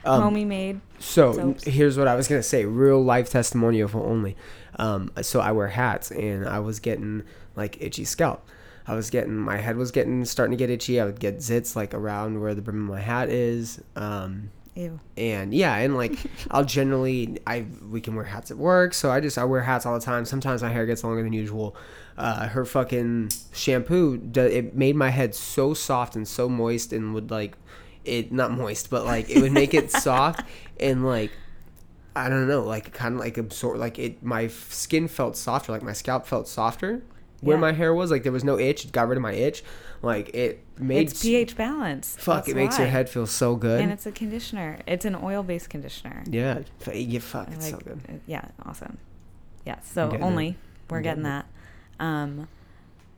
Um, homie made. So soaps. here's what I was gonna say. Real life testimonial for only. Um, so I wear hats, and I was getting like itchy scalp. I was getting my head was getting starting to get itchy. I would get zits like around where the brim of my hat is. Um, Ew. and yeah, and like I'll generally I we can wear hats at work, so I just I wear hats all the time. Sometimes my hair gets longer than usual. Uh, her fucking shampoo, do- it made my head so soft and so moist, and would like it not moist, but like it would make it soft and like I don't know, like kind of like absorb like it. My skin felt softer, like my scalp felt softer. Where Yeah. my hair was, like there was no itch. It got rid of my itch. Like it made It's pH balance. Fuck, it makes your head feel so good. And it's a conditioner. It's an oil-based conditioner. Yeah, you fuck, it's so good. uh, Yeah, awesome. Yeah, so only it. we're I'm getting getting that. Um,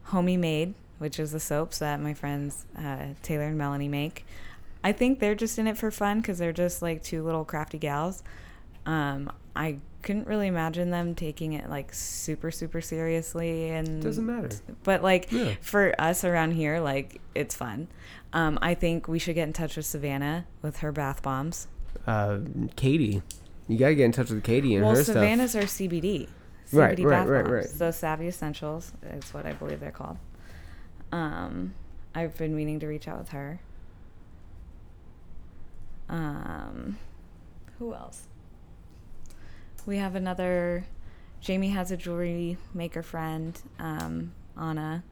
Homie Made, which is the soaps that my friends uh, Taylor and Melanie make. I think they're just in it for fun because they're just like two little crafty gals. Um, I couldn't really imagine them taking it like super super seriously and Doesn't matter. but like Yeah. for us around here like it's fun um, i think we should get in touch with savannah with her bath bombs Uh, Katie, you gotta get in touch with Katie and well her savannah's our cbd CBD Right, right, bath right, bombs. right. so savvy essentials is what i believe they're called um, i've been meaning to reach out with her um, who else? We have another jamie has a jewelry maker friend um, anna.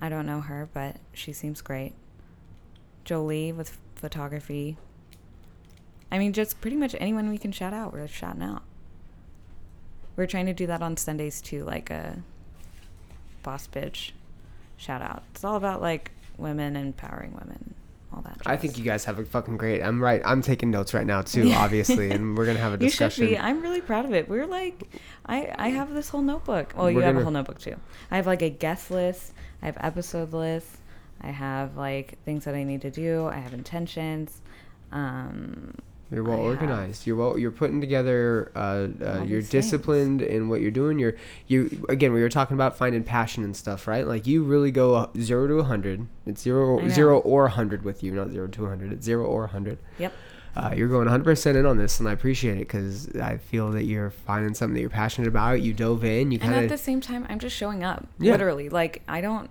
I don't know her but she seems great. Jolie with photography. I mean just pretty much anyone we can shout out we're shouting out. We're trying to do that on sundays too like a boss bitch shout out. It's all about like women empowering women all that I think you guys have a fucking great. I'm right. I'm taking notes right now too, obviously, and we're gonna have a discussion. You should be. I'm really proud of it. We're like, I I have this whole notebook. Well, you We're have a gonna- whole notebook too. I have like a guest list. I have episode lists. I have like things that I need to do. I have intentions. Um, You're well I have. organized. You're well. You're putting together. Uh, uh, you're these things. disciplined in what you're doing. You're you again. We were talking about finding passion and stuff, right? Like you really go zero to a hundred. It's zero zero or a hundred with you, not zero to a hundred. It's zero or a hundred. Yep. Uh, you're going 100% in on this, and I appreciate it because I feel that you're finding something that you're passionate about. You dove in. You kind of. And at the same time, I'm just showing up. Yeah. Literally. Like, I don't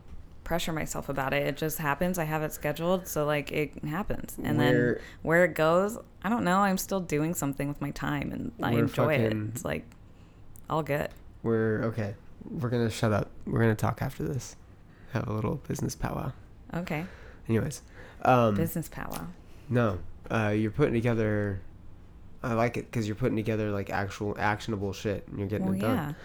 pressure myself about it. It just happens. I have it scheduled. So, like, it happens. And We're- then where it goes, I don't know. I'm still doing something with my time and I enjoy it. It's like all good. we're okay. We're gonna shut up. We're gonna talk after this. Have a little business powwow. Okay. Anyways, um, Business powwow. No, uh, you're putting together. I like it because you're putting together like actual actionable shit, and you're getting Well, it yeah. done.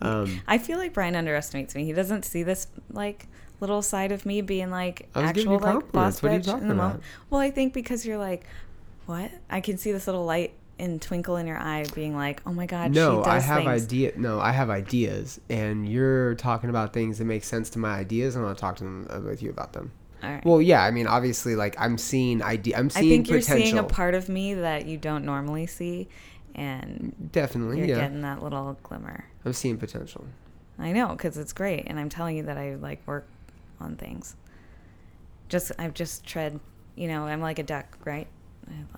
Um, I feel like Brian underestimates me. He doesn't see this like little side of me being like I actual like boss. What bitch in the moment. Well, I think because you're like, what? I can see this little light and twinkle in your eye, being like, oh my god, she no, does I have things. idea. No, I have ideas, and you're talking about things that make sense to my ideas, and I'll talk to them uh, with you about them. All right. Well, yeah, I mean, obviously, like I'm seeing idea. I'm seeing. I think you're potential. seeing a part of me that you don't normally see, and Definitely, you're yeah. getting that little glimmer. I'm seeing potential. I know because it's great, and I'm telling you that I like work on things. Just I've just tread, you know, I'm like a duck, right?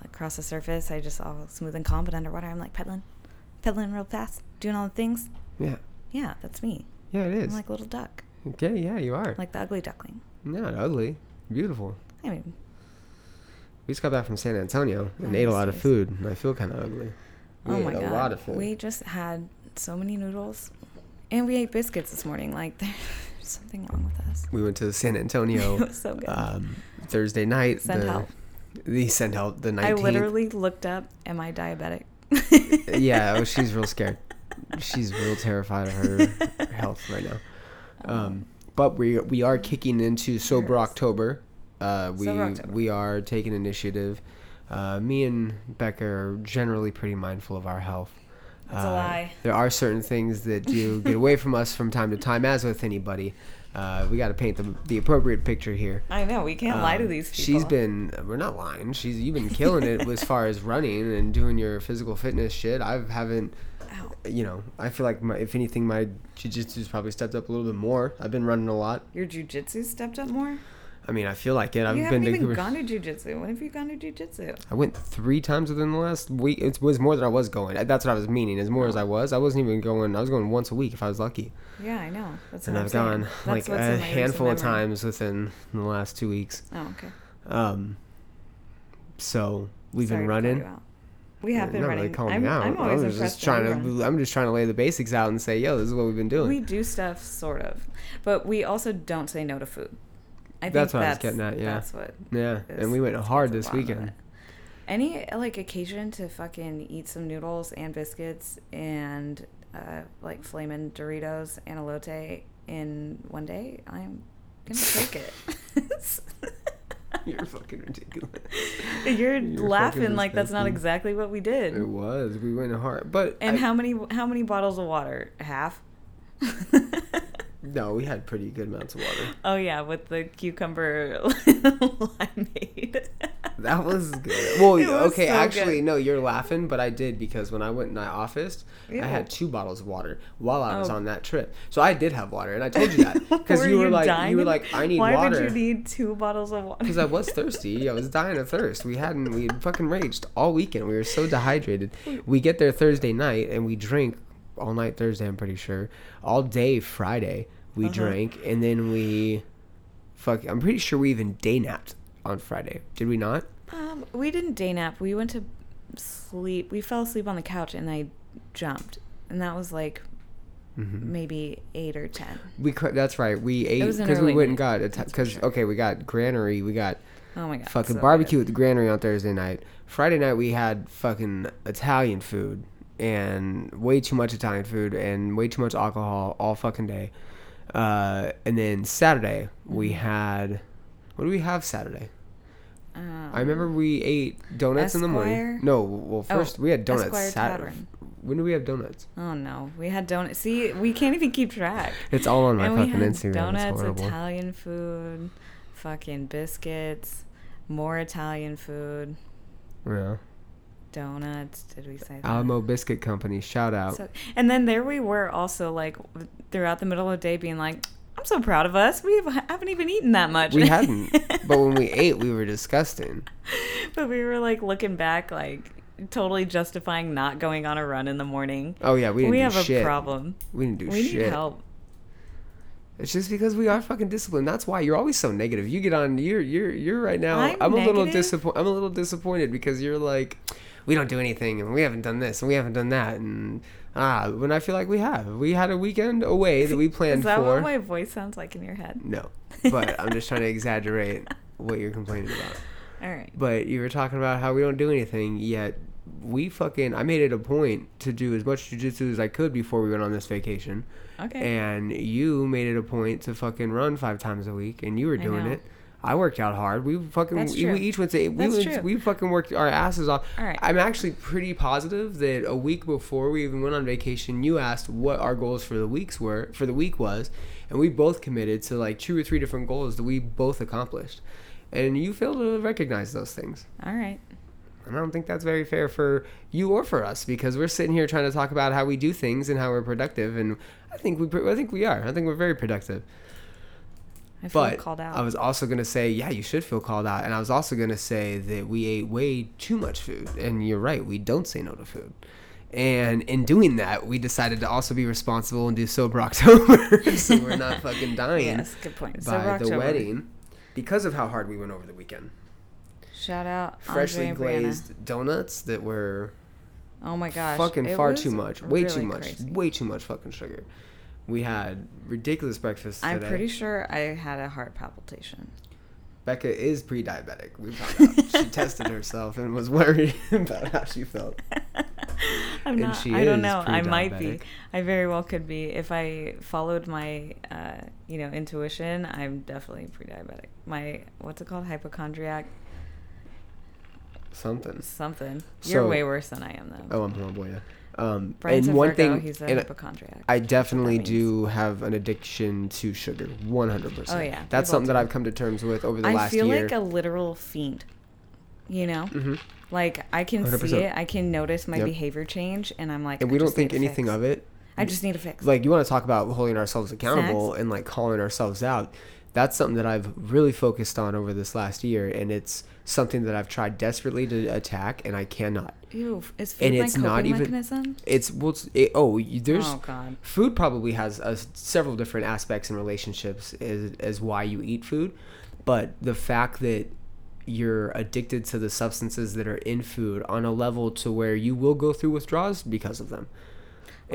Across the surface, I just all smooth and calm, but underwater, I'm like pedaling, pedaling real fast, doing all the things. Yeah, Yeah, that's me. yeah, it is. I'm like a little duck, okay, yeah, you are. like the ugly duckling. Not ugly, beautiful. I mean, We just got back from San Antonio and Oh, ate a lot of food, and I feel kind of ugly. Oh we oh my a god, lot of food. we just had so many noodles, and we ate biscuits this morning. Like something wrong with us. We went to San Antonio It was so good. um, Thursday night. Send the, help. The send help. The 19th. I literally looked up, "Am I diabetic?" yeah, oh, she's real scared. She's real terrified of her health right now. Um, but we we are kicking into sober October. Uh, we Sober October. we are taking initiative. Uh, me and Becca are generally pretty mindful of our health. That's a Uh, lie. There are certain things that do get away from us from time to time, as with anybody. Uh, we got to paint the, the appropriate picture here. I know we can't lie to Um, these people. She's been. We're not lying. She's you've been killing it as far as running and doing your physical fitness shit. I haven't. Ow. You know, I feel like my, if anything, my jiu-jitsu's probably stepped up a little bit more. I've been running a lot. Your jujitsu stepped up more. I mean, I feel like it. I've you been haven't even to. gone to jujitsu. When have you gone to jujitsu? I went three times within the last week. It was more than I was going. That's what I was meaning. As more as I was, I wasn't even going. I was going once a week if I was lucky. Yeah, I know. That's and what I've I'm gone. Like a in my recent handful of times within the last two weeks. Oh, okay. Um. So we've Sorry been running. We have been not running. really calling I'm, out. I'm always I was impressed. just trying to. run. I'm just trying to lay the basics out and say, yo, this is what we've been doing. We do stuff sort of, but we also don't say no to food. I think That's what I was getting at, yeah. That's what. yeah, and we went hard this weekend. Any like occasion to fucking eat some noodles and biscuits and uh, like flamin' Doritos and elote in one day, I'm gonna take it. You're fucking ridiculous. You're, You're laughing like that's not exactly what we did. It was. We went hard, but And I- how many how many bottles of water? Half. No, we had pretty good amounts of water. oh yeah, with the cucumber limeade. That was good. Well, was okay, so actually, good. no, you're laughing, but I did because when I went in my office, I had two bottles of water while I was Oh. on that trip. So I did have water, and I told you that because you were like, you were like, I need Why water. would you need two bottles of water? Because I was thirsty. I was dying of thirst. We hadn't. We had fucking raged all weekend. We were so dehydrated. We get there Thursday night and we drink all night Thursday. I'm pretty sure. All day Friday we Uh-huh. drank and then we, fuck. I'm pretty sure we even day napped on Friday. Did we not? Um, we didn't day nap. We went to sleep. We fell asleep on the couch and I jumped, and that was like Mm-hmm. maybe eight or ten. We. cou- That's right. We ate because we went and got because sure. okay we got Granary. We got Oh my god! fucking so barbecue good. at the granary on Thursday night. Friday night we had fucking Italian food and way too much Italian food and way too much alcohol all fucking day. Uh, and then Saturday we Mm-hmm. had what do we have Saturday? Um, I remember we ate donuts in the morning. No, well Oh, first we had donuts Esquire Saturday. Tavern. When do we have donuts? Oh no, we had donuts. See, we can't even keep track. It's all on my and fucking Instagram. donuts. Italian food, fucking biscuits, more Italian food. yeah. Donuts. Did we say that? Alamo Biscuit Company. Shout out. So, and then there we were also like throughout the middle of the day being like, I'm so proud of us. We have- haven't even eaten that much. we hadn't, but when we ate, we were disgusting. but we were like looking back, like totally justifying not going on a run in the morning. Oh yeah, we didn't We have shit. a problem. We didn't do We shit. need help. It's just because we are fucking disciplined. That's why you're always so negative. You get on. You're you're you're right now. I'm I'm, a little disappointed. I'm a little disappointed because you're like, we don't do anything, and we haven't done this, and we haven't done that, and ah, when I feel like we have. We had a weekend away that we planned Is that for. what my voice sounds like in your head? No, but I'm just trying to exaggerate what you're complaining about. All right. But you were talking about how we don't do anything yet. We fucking. I made it a point to do as much jujitsu as I could before we went on this vacation. Okay. And you made it a point to fucking run five times a week, and you were doing it. I worked out hard. We fucking we, we each went to we That's went, true. we fucking worked our asses off. All right. I'm actually pretty positive that a week before we even went on vacation, you asked what our goals for the weeks were for the week was, and we both committed to like two or three different goals that we both accomplished, and you failed to recognize those things. All right. And I don't think that's very fair for you or for us because we're sitting here trying to talk about how we do things and how we're productive, and I think we I think we are. I think we're very productive. I feel But called out. I was also gonna say, yeah, you should feel called out, and I was also gonna say that we ate way too much food, and you're right, we don't say no to food. And in doing that, we decided to also be responsible and do sober October, so we're not fucking dying yes, good point. by Sober the October. wedding because of how hard we went over the weekend. Shout out Freshly Andre and Brianna. glazed donuts that were Oh my gosh. fucking far too much, way too much, crazy. way too much fucking sugar. We had ridiculous breakfasts I'm today. pretty sure I had a heart palpitation. Becca is pre-diabetic. We found out. she tested herself and was worried about how she felt. I'm And not. I don't know. I might be. I very well could be. If I followed my, uh, you know, intuition, I'm definitely pre-diabetic. My what's it called? Hypochondriac Something. something. You're So- way worse than I am though. Oh, I'm horrible. Yeah. Um, Brian's and one Virgo, thing, he's a hypochondriac. I definitely do have an addiction to sugar. 100. percent Oh, yeah, That's something that. I've come to terms with over the I last year. I feel like a literal fiend. You know, hmm like I can 100%. see it. I can notice my Yep. behavior change, and I'm like, And we don't think anything fix. of it. I just need a fix. like you want to talk about holding ourselves accountable and like calling ourselves out that's something that i've really focused on over this last year and it's something that i've tried desperately to attack and i cannot Ew, is food and my it's coping not even- mechanism? it's well it's, it, oh you- there's oh God. food probably has uh, several different aspects and relationships as, as why you eat food but the fact that you're addicted to the substances that are in food on a level to where you will go through withdrawals because of them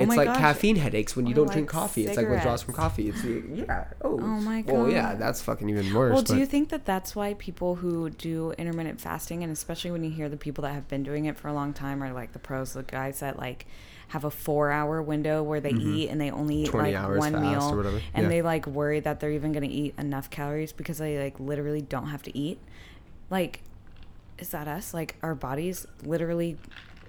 it's my like gosh. caffeine headaches when you don't like drink coffee. It's like withdrawals from coffee. It's yeah. Oh. Oh my god. Well, yeah, that's fucking even worse. Well, do but- you think that that's why people who do intermittent fasting, and especially when you hear the people that have been doing it for a long time, are like the pros, the guys that like have a four-hour window where they eat and they only eat like Mm-hmm. one meal, and Yeah. they like worry that they're even going to eat enough calories because they like literally don't have to eat. Like, is that us? Like, our bodies literally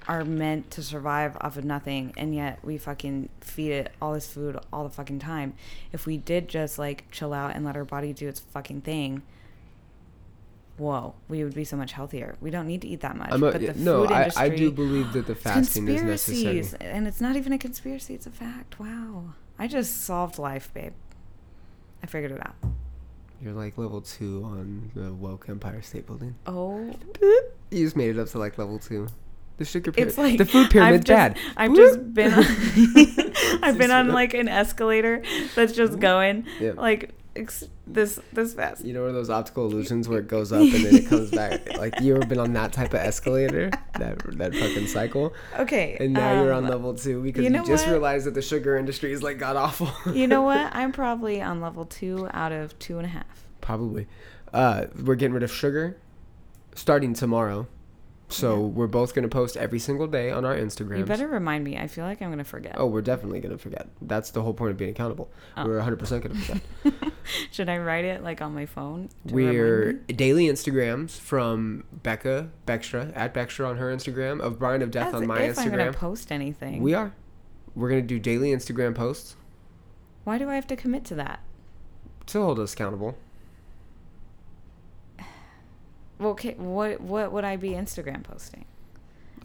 are meant to survive off of nothing and yet we fucking feed it all this food all the fucking time. If we did just like chill out and let our body do its fucking thing whoa we would be so much healthier. We don't need to eat that much a, but the no, food I, industry I do believe that the fasting is necessary. and it's not even a conspiracy it's a fact. Wow. I just solved life babe. I figured it out. You're like level two on the woke Empire State Building. oh. You just made it up to like level two. The sugar pyramid. it's like the food pyramid's just, bad. I've Whoop. just been on, I've been on like an escalator that's just going Yeah. like ex- this this fast. You know one of those optical illusions where it goes up and then it comes back. Like you ever been on that type of escalator? That that fucking cycle. Okay, And now you're on um, level two because you you, just what? realized that the sugar industry is like god awful. you know what? I'm probably on level two out of two and a half. Probably. Uh, we're getting rid of sugar starting tomorrow. So Yeah. we're both going to post every single day on our Instagram. You better remind me. I feel like I'm gonna forget. Oh, we're definitely going to forget. That's the whole point of being accountable. Oh. We're 100% going to forget. Should I write it like on my phone? to we're daily Instagrams from Becca Beckstra at Beckstra on her Instagram of Brian of Death As on my if I'm gonna Instagram. post anything. We are. We're going to do daily Instagram posts Why do I have to commit to that? to hold us accountable. Well, okay, what what would I be Instagram posting?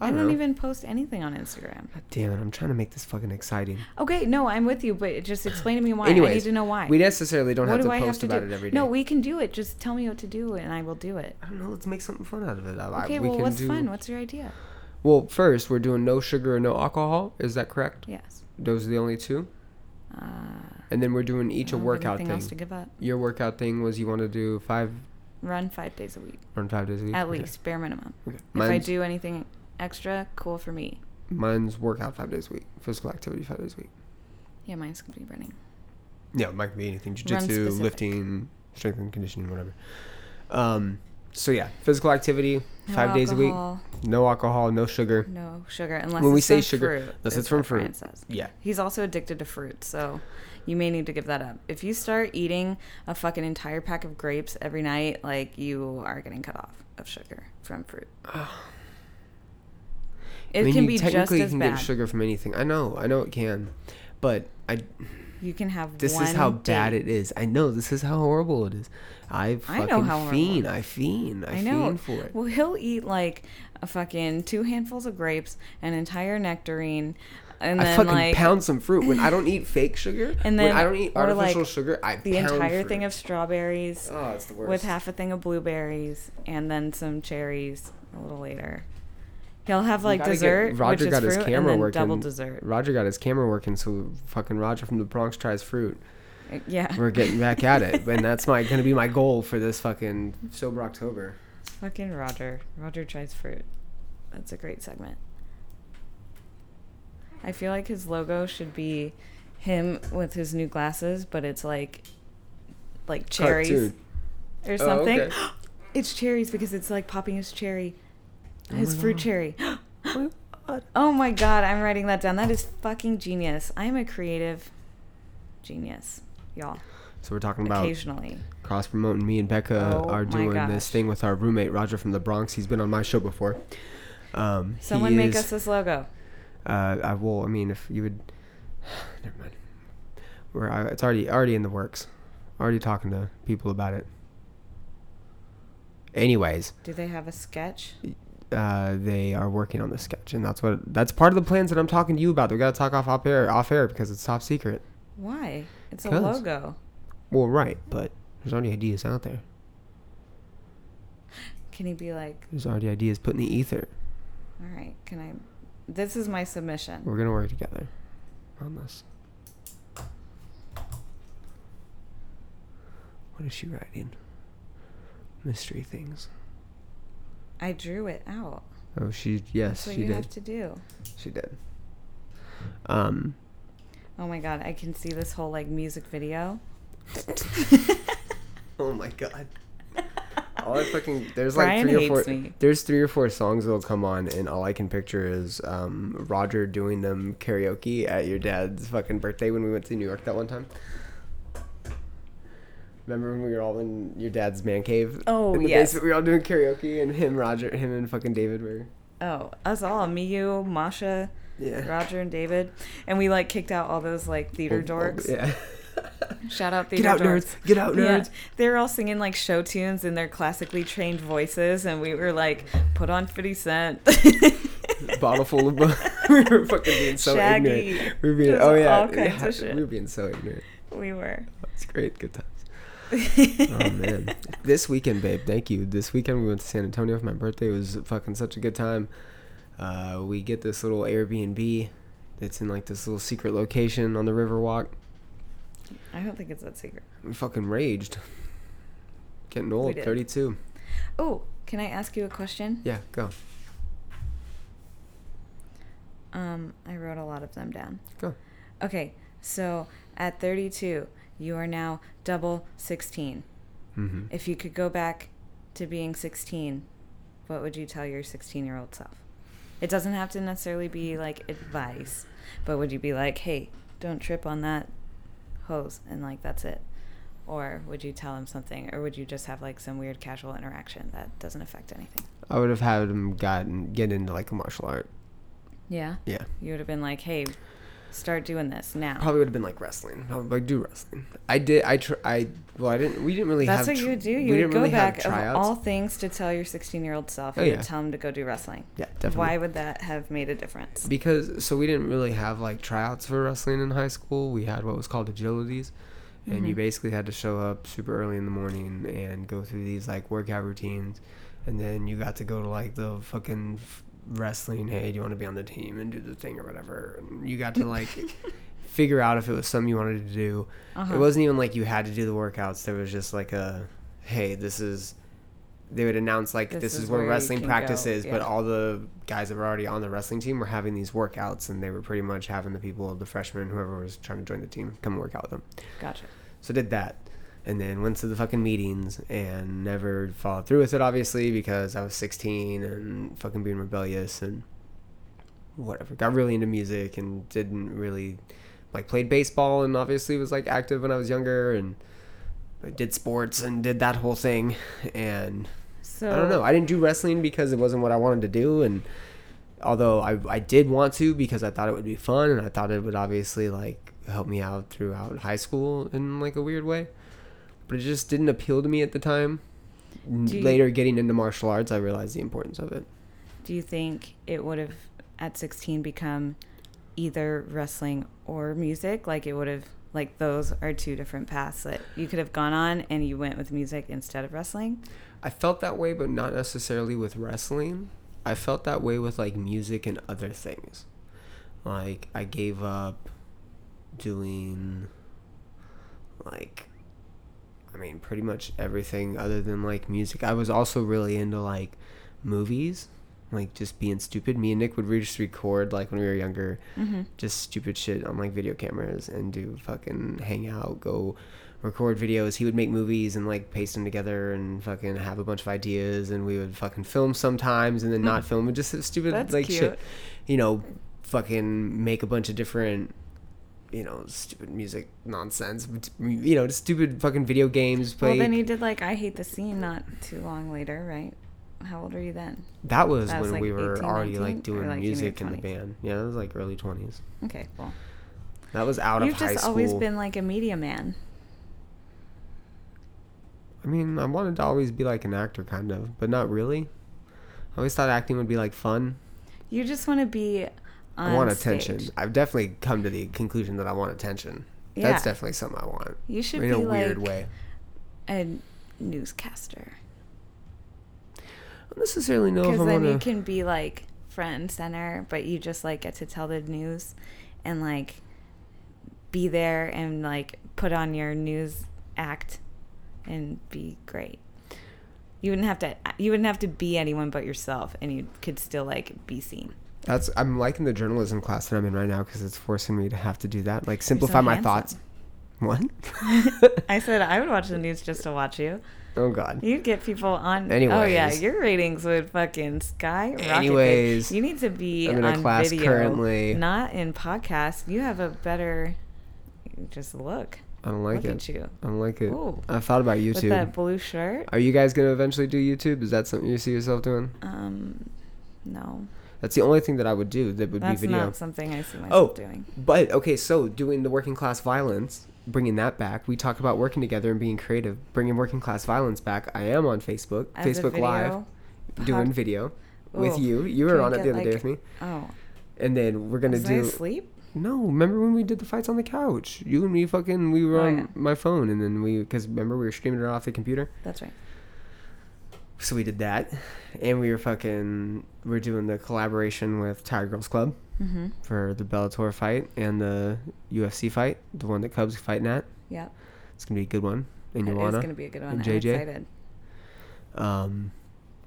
I don't don't, even post anything on Instagram. God damn it! I'm trying to make this fucking exciting. Okay, no, I'm with you, but just explain to me why. Anyways, I need to know why. We necessarily don't what have do to I post have to about do? it every day. No, we can do it. Just tell me what to do, and I will do it. I don't know. Let's make something fun out of it. I- I- Okay, we well, what's do- fun? What's your idea? Well, first we're doing no sugar and no alcohol. Is that correct? Yes. Those are the only two. Uh, And then we're doing each I a workout thing. else to give up. Your workout thing was you want to do five Run five days a week, Run five days a week. at Okay. least, bare minimum. Okay. If I do anything extra, cool for me. mine's workout five days a week. Physical activity five days a week. Yeah, mine's gonna be running. Yeah, it might be anything. Jiu-jitsu, lifting, strength and conditioning, whatever. Um, so yeah, physical activity No five days a week. No alcohol, no sugar. No sugar, unless When we it's say from sugar, fruit, unless it's from fruit. Yeah. He's also addicted to fruit, so you may need to give that up. If you start eating a fucking entire pack of grapes every night, like you are getting cut off of sugar from fruit. It I mean, can you be just technically as can bad. get sugar from anything. I know, I know it can, but I. You can have This is how bad it is. I know this is how horrible it is. I fucking I know how fiend. I fiend. I, I know. fiend for it. Well, he'll eat like a fucking two handfuls of grapes, an entire nectarine, and I then fucking like pound some fruit when I don't eat fake sugar. And when then- I don't eat artificial like, sugar, I the entire fruit. thing of strawberries. Oh, it's the worst. with half a thing of blueberries and then some cherries a little later. He'll have like gotta get- dessert, Roger which got is his fruit, and camera then working. double dessert. Roger got his camera working, so fucking Roger from the Bronx tries fruit. Uh, Yeah, We're getting back at it, and that's my gonna be my goal for this fucking sober October. fucking Roger. Roger tries fruit. That's a great segment. I feel like his logo should be him with his new glasses, but it's like like cherries Cartoon. or Oh, something. okay. it's cherries because it's like popping his cherry, Oh his my fruit God. cherry. Oh my God. Oh my god, I'm writing that down. That is fucking genius. I am a creative genius, y'all. So we're talking about Occasionally. cross promoting. Me and Becca Oh are doing this thing with our roommate Roger from the Bronx. He's been on my show before. Um, Someone make is- us this logo. Uh, I will. I mean, if you would, never mind. We're I, it's already already in the works. Already talking to people about it. Anyways, Do they have a sketch? uh, they are working on the sketch, and that's what that's part of the plans that I'm talking to you about. We gotta talk off off air, off air because it's top secret. Why? It's a logo. Well, right, but there's already ideas out there. Can he be like, There's already ideas put in the ether. all right, can I? This is my submission. We're gonna work together on this. What is she writing? Mystery things. I drew it out. Oh, she yes, That's what she you did. have to do. She did. Um, Oh my god, I can see this whole like music video. oh my god. All I fucking there's like Brian three or four me. there's three or four songs that'll come on and all I can picture is um Roger doing them karaoke at your dad's fucking birthday when we went to New York that one time. Remember when we were all in your dad's man cave? Oh, in the yes. basement, we were all doing karaoke and him, Roger, him and fucking David were. Oh, us all, me, you, Masha, Yeah. Roger, and David, and we like kicked out all those like theater dorks. Yeah. Shout out theater Get out, dorks. nerds! Get out, Yeah, nerds! they were all singing like show tunes in their classically trained voices, and we were like, "Put on Fifty Cent. Bottle full of. we were fucking being so Shaggy. ignorant. We were being. Oh yeah. all kinds yeah, of shit. We were being so ignorant. we were. It's great. Good times. oh man, this weekend, babe. Thank you. This weekend we went to San Antonio for my birthday. It was fucking such a good time. Uh, we get this little Airbnb. That's in like this little secret location on the Riverwalk. I don't think it's that secret. We fucking raged. Getting old. did. Thirty-two. Oh, can I ask you a question? Yeah, go. Um, I wrote a lot of them down. Go. Okay, so at 32, you are now double 16. Mm-hmm. If you could go back to being 16, what would you tell your 16 year old self? It doesn't have to necessarily be like advice, but would you be like, hey, don't trip on that hose and like that's it? Or would you tell him something? Or would you just have like some weird casual interaction that doesn't affect anything? I would have had him gotten get into like a martial art. Yeah. Yeah. You would have been like, hey, start doing this now? Probably would have been like wrestling. Would like do wrestling. I did. I tr- I well, I didn't. We didn't really That's have. what you would do. You would go really back of all things to tell your 16 year old self. Oh, you yeah. would tell him to go do wrestling. Yeah, definitely. Why would that have made a difference? because so we didn't really have like tryouts for wrestling in high school. We had what was called agilities, and you Mhm. basically had to show up super early in the morning and go through these like workout routines, and then you got to go to like the fucking wrestling. Hey, do you want to be on the team and do the thing or whatever? And you got to like figure out if it was something you wanted to do. Uh-huh. It wasn't even like you had to do the workouts. There was just like a, hey, this is. They would announce like This this, is is where wrestling practice is, but all the guys that were already on the wrestling team were having these workouts, and they were pretty much having the people, the freshmen, whoever was trying to join the team, come work out with them. Gotcha. So did that, and then went to the fucking meetings and never followed through with it, obviously because I was 16 and fucking being rebellious and whatever. Got really into music and didn't really like played baseball and obviously was like active when I was younger and I did sports and did that whole thing and So I don't know. I didn't do wrestling because it wasn't what I wanted to do, and although I I did want to because I thought it would be fun and I thought it would obviously like help me out throughout high school in like a weird way, but it just didn't appeal to me at the time. You- Later, getting into martial arts, I realized the importance of it. Do you think it would have at 16 become either wrestling or music? Like it would have, like those are two different paths that you could have gone on and you went with music instead of wrestling? I felt that way, but not necessarily with wrestling. I felt that way with like music and other things. Like I gave up doing like I mean pretty much everything other than like music. I was also really into like movies, like just being stupid. Me and Nick would just record like when we were younger Mm-hmm. just stupid shit on like video cameras and do fucking hang out, go record videos. He would make movies and like paste them together and fucking have a bunch of ideas and we would fucking film sometimes and then not film and just stupid That's like cute. shit. You know, fucking make a bunch of different you know, stupid music nonsense. You know, stupid fucking video games. Play. Well, then you did like I Hate the Scene not too long later, right? How old are you then? that was that was, when like, we were 18, already 19, like doing like, music in the band. Yeah, that was like early twenties. Okay, well. That was out You've of high just always been like a media man. I mean, I wanted to always be like an actor, kind of, but not really. I always thought acting would be like fun. You just want to be I want stage. attention. I've definitely come to the conclusion that I want attention. Yeah. That's definitely something I want. You should in be a weird like way. a newscaster. I don't necessarily know if Because then want you can be like front and center, but you just like get to tell the news and like be there and like put on your news act and be great. You wouldn't have to. You wouldn't have to be anyone but yourself, and you could still like be seen. That's I'm liking the journalism class that I'm in right now because it's forcing me to have to do that, like You're so simplify my handsome. thoughts. What? I said I would watch the news just to watch you. oh God. You'd get people on. Oh yeah, your ratings would fucking skyrocket. Anyways, you need to be I'm in a on class video, currently. not in podcast. You have a better. Just look. I don't like look it. at you I don't like it. Ooh. I've thought about with YouTube. that blue shirt. Are you guys gonna eventually do YouTube? Is that something you see yourself doing? Um, no, That's the only thing that I would do that would that's be video. That's not something I see myself Oh, doing. but okay, so doing the working class violence, bringing that back. We talk about working together and being creative, bringing working class violence back. I am on Facebook, As Facebook Live, video doing pod- video with you. You were on it the other day with me, Oh, and then we're gonna was I do. asleep? No, remember when we did the fights on the couch? You and me, fucking, we were Oh, on yeah. my phone, and then we, because remember we were streaming it off the computer. That's right. So we did that, and we were fucking. We're doing the collaboration with Tiger Girls Club Mm-hmm. for the Bellator fight and the UFC fight, the one that Cubs fighting at. Yeah, It's gonna be a good one. And it is gonna be a good one. and I'm excited. Um,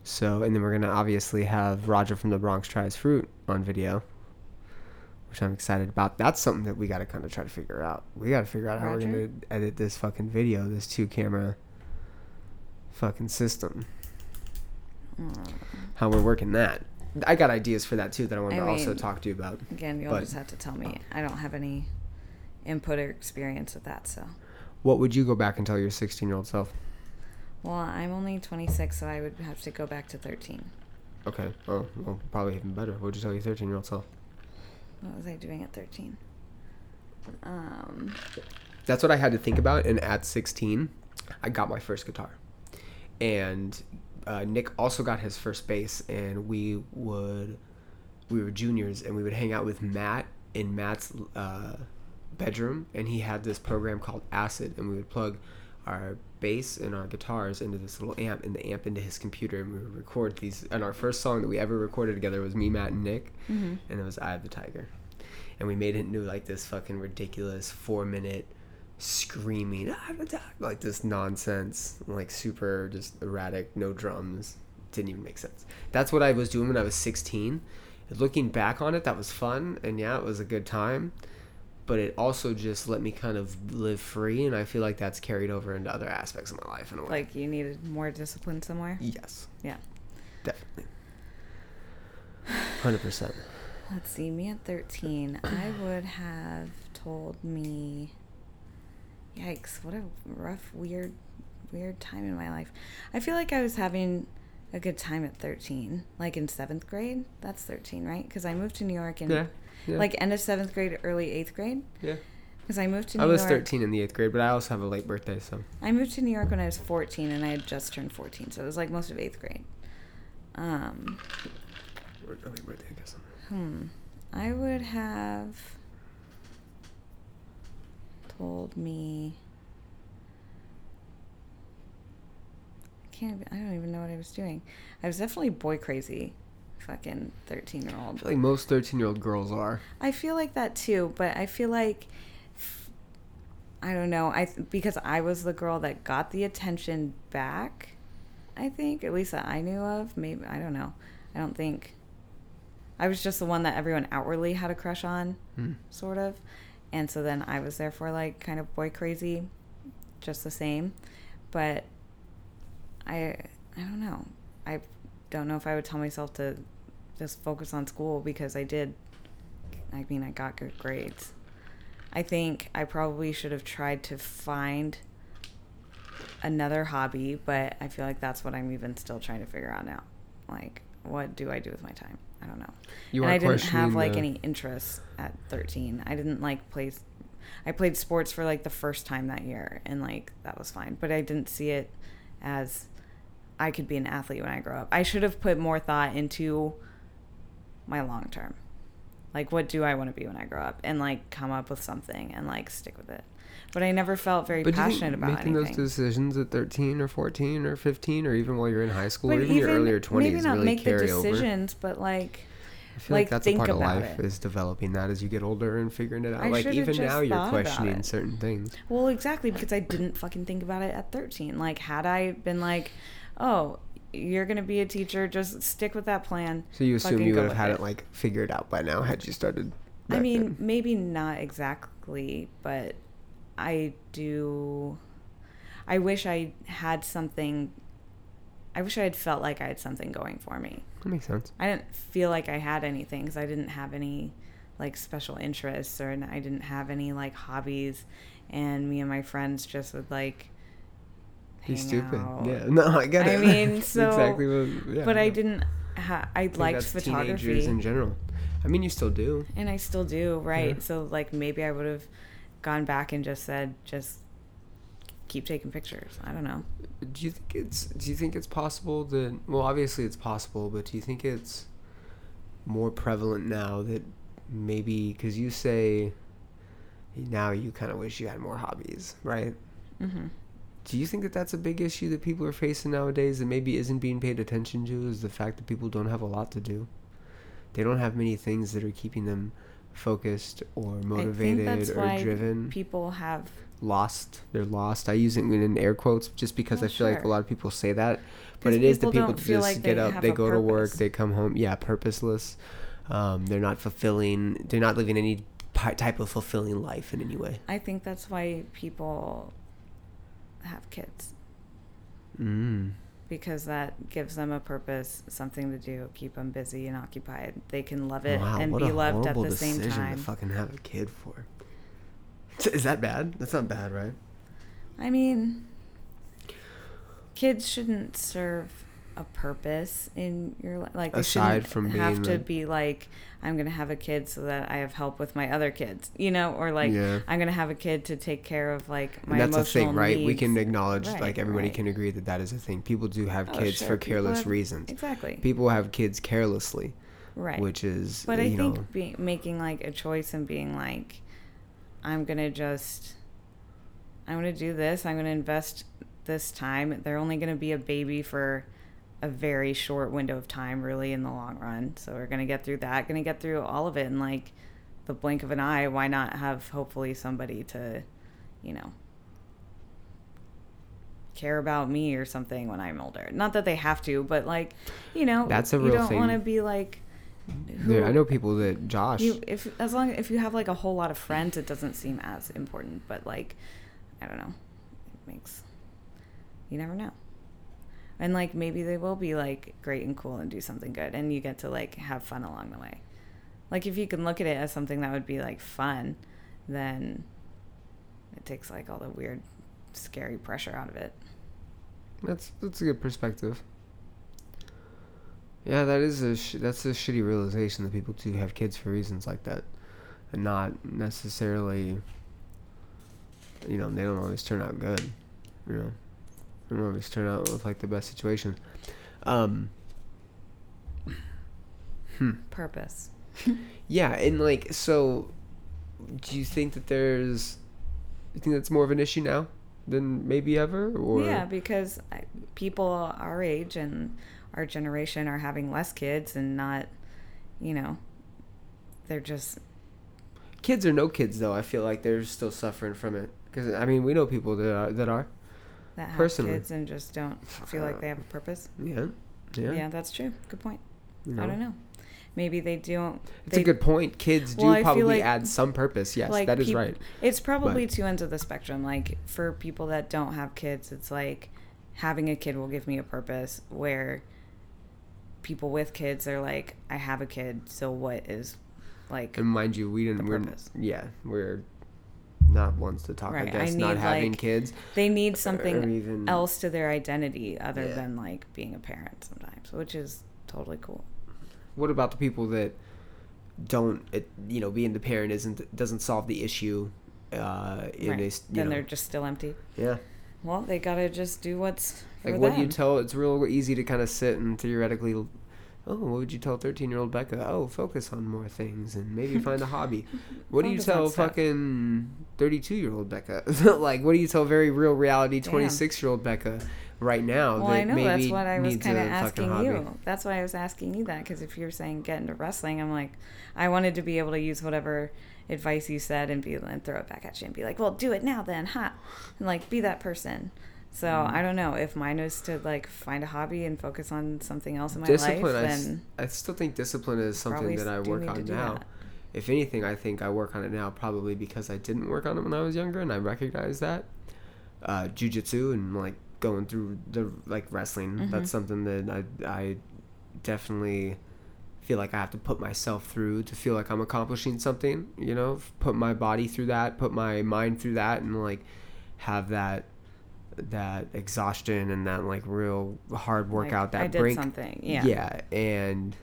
so and then we're gonna obviously have Roger from the Bronx tries fruit on video, which I'm excited about. That's something that we gotta kind of try to figure out. We gotta figure out how we're gonna edit this fucking video, this two camera fucking system. Mm. How we're working that. I got ideas for that too that I wanted I to also talk to you about. Again, you'll But- just have to tell me. I don't have any input or experience with that, so. What would you go back and tell your 16 year old self? Well, I'm only 26, so I would have to go back to 13. Okay. Oh, well, probably even better. What would you tell your 13 year old self? What was I doing at 13? Um, That's what I had to think about. And at 16, I got my first guitar. And uh, Nick also got his first bass. And we would, we were juniors and we would hang out with Matt in Matt's uh, bedroom. And he had this program called Acid. And we would plug our bass and our guitars into this little amp and the amp into his computer. And we would record these. And our first song that we ever recorded together was me, Matt, and Nick. mhm. And it was Eye of the Tiger. And we made it into like this fucking ridiculous four minute screaming "Eye of the like this nonsense, like super just erratic, no drums. Didn't even make sense. That's what I was doing when I was 16. Looking back on it, that was fun, and yeah, it was a good time. But it also just let me kind of live free, and I feel like that's carried over into other aspects of my life in a way. Like you needed more discipline somewhere. yes, Yeah. definitely, hundred percent. Let's see. Me at 13, I would have told me. Yikes! What a rough, weird, weird time in my life. I feel like I was having a good time at 13, like in seventh grade. That's 13, right? Because I moved to New York in Yeah, yeah. like end of seventh grade, early eighth grade. yeah. Because I moved to New York. I was York. 13 in the eighth grade, but I also have a late birthday, so. I moved to New York when I was 14, and I had just turned 14, so it was like most of eighth grade. Um, late birthday, I guess. hmm. I would have told me. I can't. I don't even know what I was doing. I was definitely boy crazy, fucking 13 year I old. feel like most 13 year old girls are. I feel like that too, but I feel like I don't know. I because I was the girl that got the attention back. I think at least that I knew of. Maybe I don't know. I don't think I was just the one that everyone outwardly had a crush on, Hmm. sort of. And so then I was therefore like kind of boy crazy, just the same. But I I don't know. I don't know if I would tell myself to just focus on school because I did. I mean, I got good grades. I think I probably should have tried to find another hobby, but I feel like that's what I'm even still trying to figure out now. Like, what do I do with my time? I don't know. You and I didn't have like the- any interest at 13. I didn't like play. I played sports for like the first time that year, and like that was fine. But I didn't see it as I could be an athlete when I grow up. I should have put more thought into my long term. Like, what do I want to be when I grow up? And like come up with something and like stick with it. But I never felt very But passionate about making anything. those decisions at 13 or 14 or 15 or even while you're in high school or but even, your earlier 20s maybe not really make the carry over? decisions, but like I feel like, like, that's a think part of life it. is developing that as you get older and figuring it out. I like even now you're questioning certain things. Well, exactly because I didn't fucking think about it at 13. Like, had I been like, "Oh, you're gonna be a teacher, just stick with that plan." So you assume you would have had it. like figured out by now had you started. I mean, then. maybe not exactly, but I do. I wish I had something. I wish I had felt like I had something going for me. that makes sense. I didn't feel like I had anything because I didn't have any like special interests or I didn't have any like hobbies, and me and my friends just would like. Be stupid. out. Yeah. No, I get I it. mean, so- exactly what. Yeah, but I didn't. Ha- I, think liked photography, in general. I mean, you still do. and I still do. Right. Yeah. So like maybe I would have gone back and just said just keep taking pictures. I don't know. Do you think it's Do you think it's possible that? Well, obviously it's possible, but do you think it's more prevalent now that maybe because you say now you kind of wish you had more hobbies, right? hmm Do you think that that's a big issue that people are facing nowadays that maybe isn't being paid attention to? Is the fact that people don't have a lot to do? They don't have many things that are keeping them focused or motivated or driven. people have. lost. They're lost. I use it in air quotes just because Well, I feel like a lot of people say that, but it is the people that just like get up, they go to work, they come home. Yeah, purposeless. Um, they're not fulfilling. They're not living any type of fulfilling life in any way. I think that's why people have kids Mm. Because that gives them a purpose, something to do, keep them busy and occupied. They can love it wow, and be loved at the same decision time. to fucking have a kid for. Is that bad? That's not bad, right? I mean, kids shouldn't serve a purpose in your life. Like Aside from have to like- be like I'm gonna have a kid so that I have help with my other kids, you know, or like Yeah. I'm gonna have a kid to take care of like my and that's a thing, right? We can acknowledge, Right, like everybody right. can agree that that is a thing. People do have Oh, kids sure, for careless have- reasons. exactly People have kids carelessly, right. which is, But I you think know, be, making like a choice and being like, I'm gonna just, I'm gonna do this. I'm gonna invest this time. They're only gonna be a baby for a very short window of time, really, in the long run. So we're gonna get through that. Gonna get through all of it in like the blink of an eye. Why not have hopefully somebody to, you know, care about me or something when I'm older. Not that they have to, but like, you know, That's a real you don't want to be like. there- I know people that Josh. you if as long if you have like a whole lot of friends it doesn't seem as important but like i don't know it makes you never know and like maybe they will be like great and cool and do something good and you get to like have fun along the way like if you can look at it as something that would be like fun then it takes like all the weird scary pressure out of it That's that's a good perspective. Yeah, that is a sh- that's a shitty realization that people do have kids for reasons like that, and not necessarily. You know, they don't always turn out good. You know, don't always turn out with like the best situation. Um. Hmm. purpose Yeah, and like so, do you think that there's? You think that's more of an issue now than maybe ever, or Yeah, because people our age and our generation are having less kids and not, you know, they're just kids or no kids though? I feel like they're still suffering from it because I mean we know people that are that are. That have Personally. kids and just don't feel like they have a purpose. Yeah, yeah. Yeah, that's true. Good point. you I don't know. Maybe they don't. It's they, a good point. Kids do Well, probably like- add some purpose. Yes, like that is peop- right. It's probably two ends of the spectrum. Like for people that don't have kids, it's like having a kid will give me a purpose. Where people with kids are like, I have a kid, so what is like And mind you, we didn't. We're yeah, we're not ones to talk. Right, I I guess not having like, kids. they need something even- else to their identity other Yeah. than like being a parent sometimes, which is totally cool. What about the people that don't? It, you know, being the parent isn't doesn't solve the issue. Uh, right. you then know, they're just still empty. yeah. Well, they gotta just do what's for Like, what do you tell? It's real easy to kind of sit and theoretically, oh, what would you tell 13 year old Becca? Oh, focus on more things and maybe find a hobby. What do you tell fucking 32 year old Becca? like, what do you tell very real reality 26 year old Becca right now? Well, I know maybe that's what I was kind of asking hobby? you. That's why I was asking you that because if you're saying get into wrestling, I'm like, I wanted to be able to use whatever advice you said and be and throw it back at you and be like, well, do it now then, ha, and like be that person. So Mm-hmm. I don't know if mine was to like find a hobby and focus on something else in my Discipline, life, Discipline. then I still think discipline is something that I work on now. that. If anything, I think I work on it now probably because I didn't work on it when I was younger and I recognize that. Uh, jujitsu and like going through the like wrestling, Mhm. that's something that I, I definitely feel like I have to put myself through to feel like I'm accomplishing something, you know, put my body through that, put my mind through that and like have that that exhaustion and that like real hard Like, workout that I did brink something, yeah. yeah and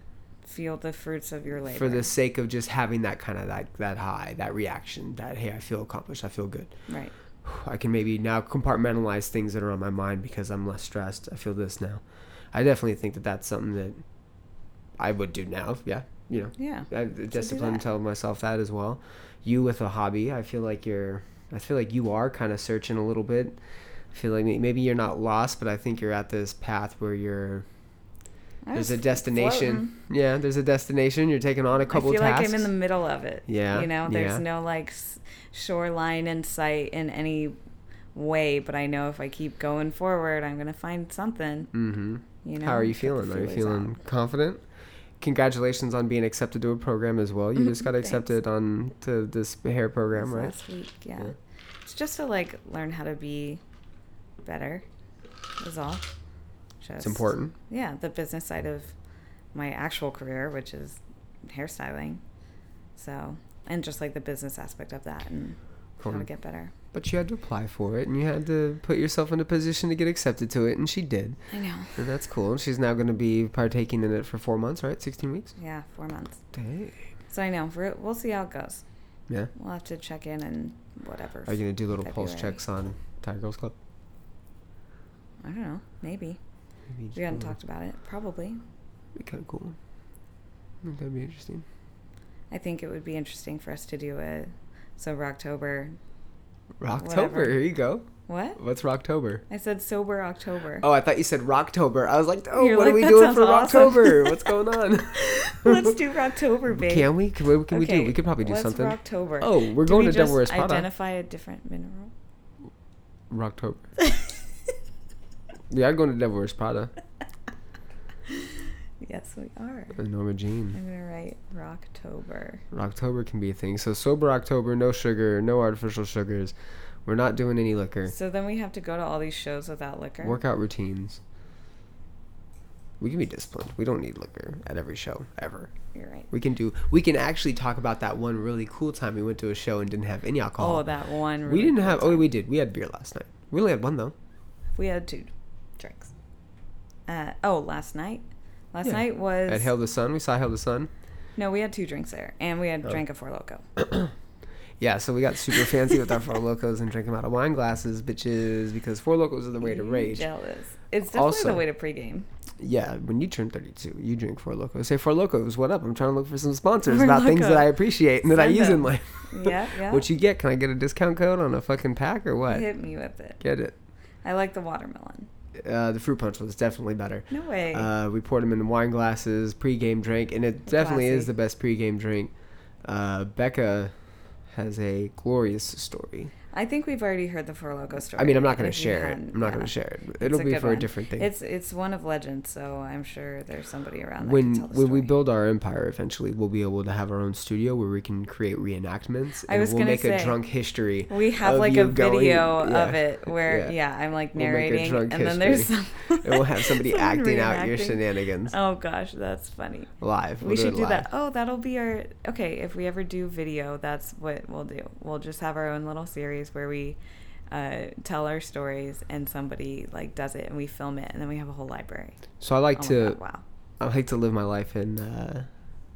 Feel the fruits of your labor. for the sake of just having that kind of like that high, that reaction, that hey, I feel accomplished, I feel good. right. I can maybe now compartmentalize things that are on my mind because I'm less stressed. I feel this now. I definitely think that that's something that I would do now. Yeah, you know, Yeah. I discipline tell myself that as well. You with a hobby, I feel like you're. I feel like you are kind of searching a little bit. I feel like maybe you're not lost, but I think you're at this path where you're. There's a destination. floating. Yeah, there's a destination. You're taking on a couple I feel tasks. like I'm in the middle of it. Yeah, You know, there's yeah. no like shoreline in sight in any way, but I know if I keep going forward, I'm gonna find something. Mm-hmm. You know. How are you feeling? Are you feeling out. confident? Congratulations on being accepted to a program as well. You just got accepted on to this hair program, This right? Last week, yeah. Yeah. It's just to like learn how to be better. Is all. Just, It's important. Yeah, the business side of my actual career, which is hairstyling. So, and just like the business aspect of that, and how to get better. But you had to apply for it, and you had to put yourself in a position to get accepted to it, and she did, I know. and that's cool. She's now going to be partaking in it for four months, right? Sixteen weeks. Yeah, four months. Dang. So I know. We'll see how it goes. Yeah. We'll have to check in and whatever. Are you gonna do little pulse checks on Tiger Girls Club? I don't know. Maybe. Maybe We haven't talked about it. Probably. Be kind of cool. I think that'd be interesting. I think it would be interesting for us to do a sober October. Rocktober. Whatever. Here you go. What? What's Rocktober? I said sober October. Oh, I thought you said Rocktober. I was like, oh, You're what like, are we doing for awesome." Rocktober? What's going on? Let's do Rocktober, babe. Can we? Can, what can we do? We could probably do something. what's something. Rocktober? Oh, we're Do going we to Devil just Wears Prada. Identify a different mineral. Rocktober. yeah, I'd go to Devil Wears Prada. yes, we are. Uh, Norma Jean. I'm gonna write Rocktober. October can be a thing. So sober October, no sugar, no artificial sugars. We're not doing any liquor. So then we have to go to all these shows without liquor. Workout routines. We can be disciplined. We don't need liquor at every show ever. You're right. We can do. We can actually talk about that one really cool time we went to a show and didn't have any alcohol. Oh, that one. we didn't cool have. Oh, we did. We had beer last night. We only had one though. We had two drinks. Uh, oh, last night. Last Yeah. night was At Hail the Sun, we saw Hail the Sun. no. We had two drinks there, and we had Oh. drank a four loco. Yeah, so we got super fancy with our Four Locos and drank them out of wine glasses, bitches, because Four Locos are the way to rage. Jealous. It's definitely Also- the way to pregame. Yeah, when you turn 32, you drink Four Locos. Say Four Locos, what up? I'm trying to look for some sponsors Four about things that I appreciate and that I use in life. Yeah, yeah. what you get? Can I get a discount code on a fucking pack or what? Hit me with it. Get it. I like the watermelon. Uh, the fruit punch was definitely better. No way. Uh, we poured them in wine glasses, pre-game drink, and it definitely is the best pre-game drink. Uh, Becca has a glorious story. I think we've already heard the Four Loco story. I mean, I'm not going to share it. I'm not yeah. going to share it. It'll be for a different thing. It's it's one of legends, so I'm sure there's somebody around that when can tell the when we build our empire, eventually we'll be able to have our own studio where we can create reenactments. I and was we'll gonna make a drunk history. We have like a going- video of it where yeah. yeah, I'm like We'll make a narrating, drunk and then there's some, and we'll have somebody acting out your shenanigans Oh gosh, that's funny. live. We'll we do should do that. Oh, that'll be our okay. If we ever do video, that's what we'll do. We'll just have our own little series where we uh, tell our stories and somebody like does it and we film it and then we have a whole library. So I like Oh to God, wow. I like to live my life in uh,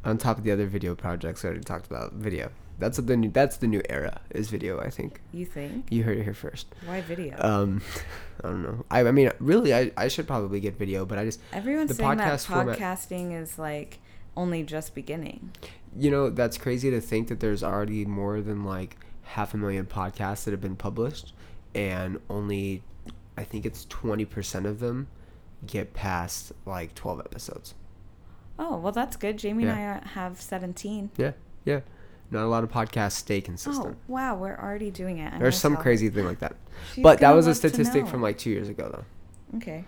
on top of the other video projects I already talked about. Video. That's the new. That's the new era. Is video. I think You think? you heard it here first. Why video? Um, I don't know. I, I mean, really, I, I should probably get video, but I just Everyone's the saying that podcast format- podcasting is like only just beginning. you know that's crazy to think that there's already more than like half a million podcasts that have been published, and only I think it's twenty percent of them get past like twelve episodes. Oh well, that's good. Jamie and I uh, have 17. Yeah, yeah. Not a lot of podcasts stay consistent. Oh wow, we're already doing it. There's some help. crazy thing like that. She's but that was a statistic from like two years ago, though. Okay.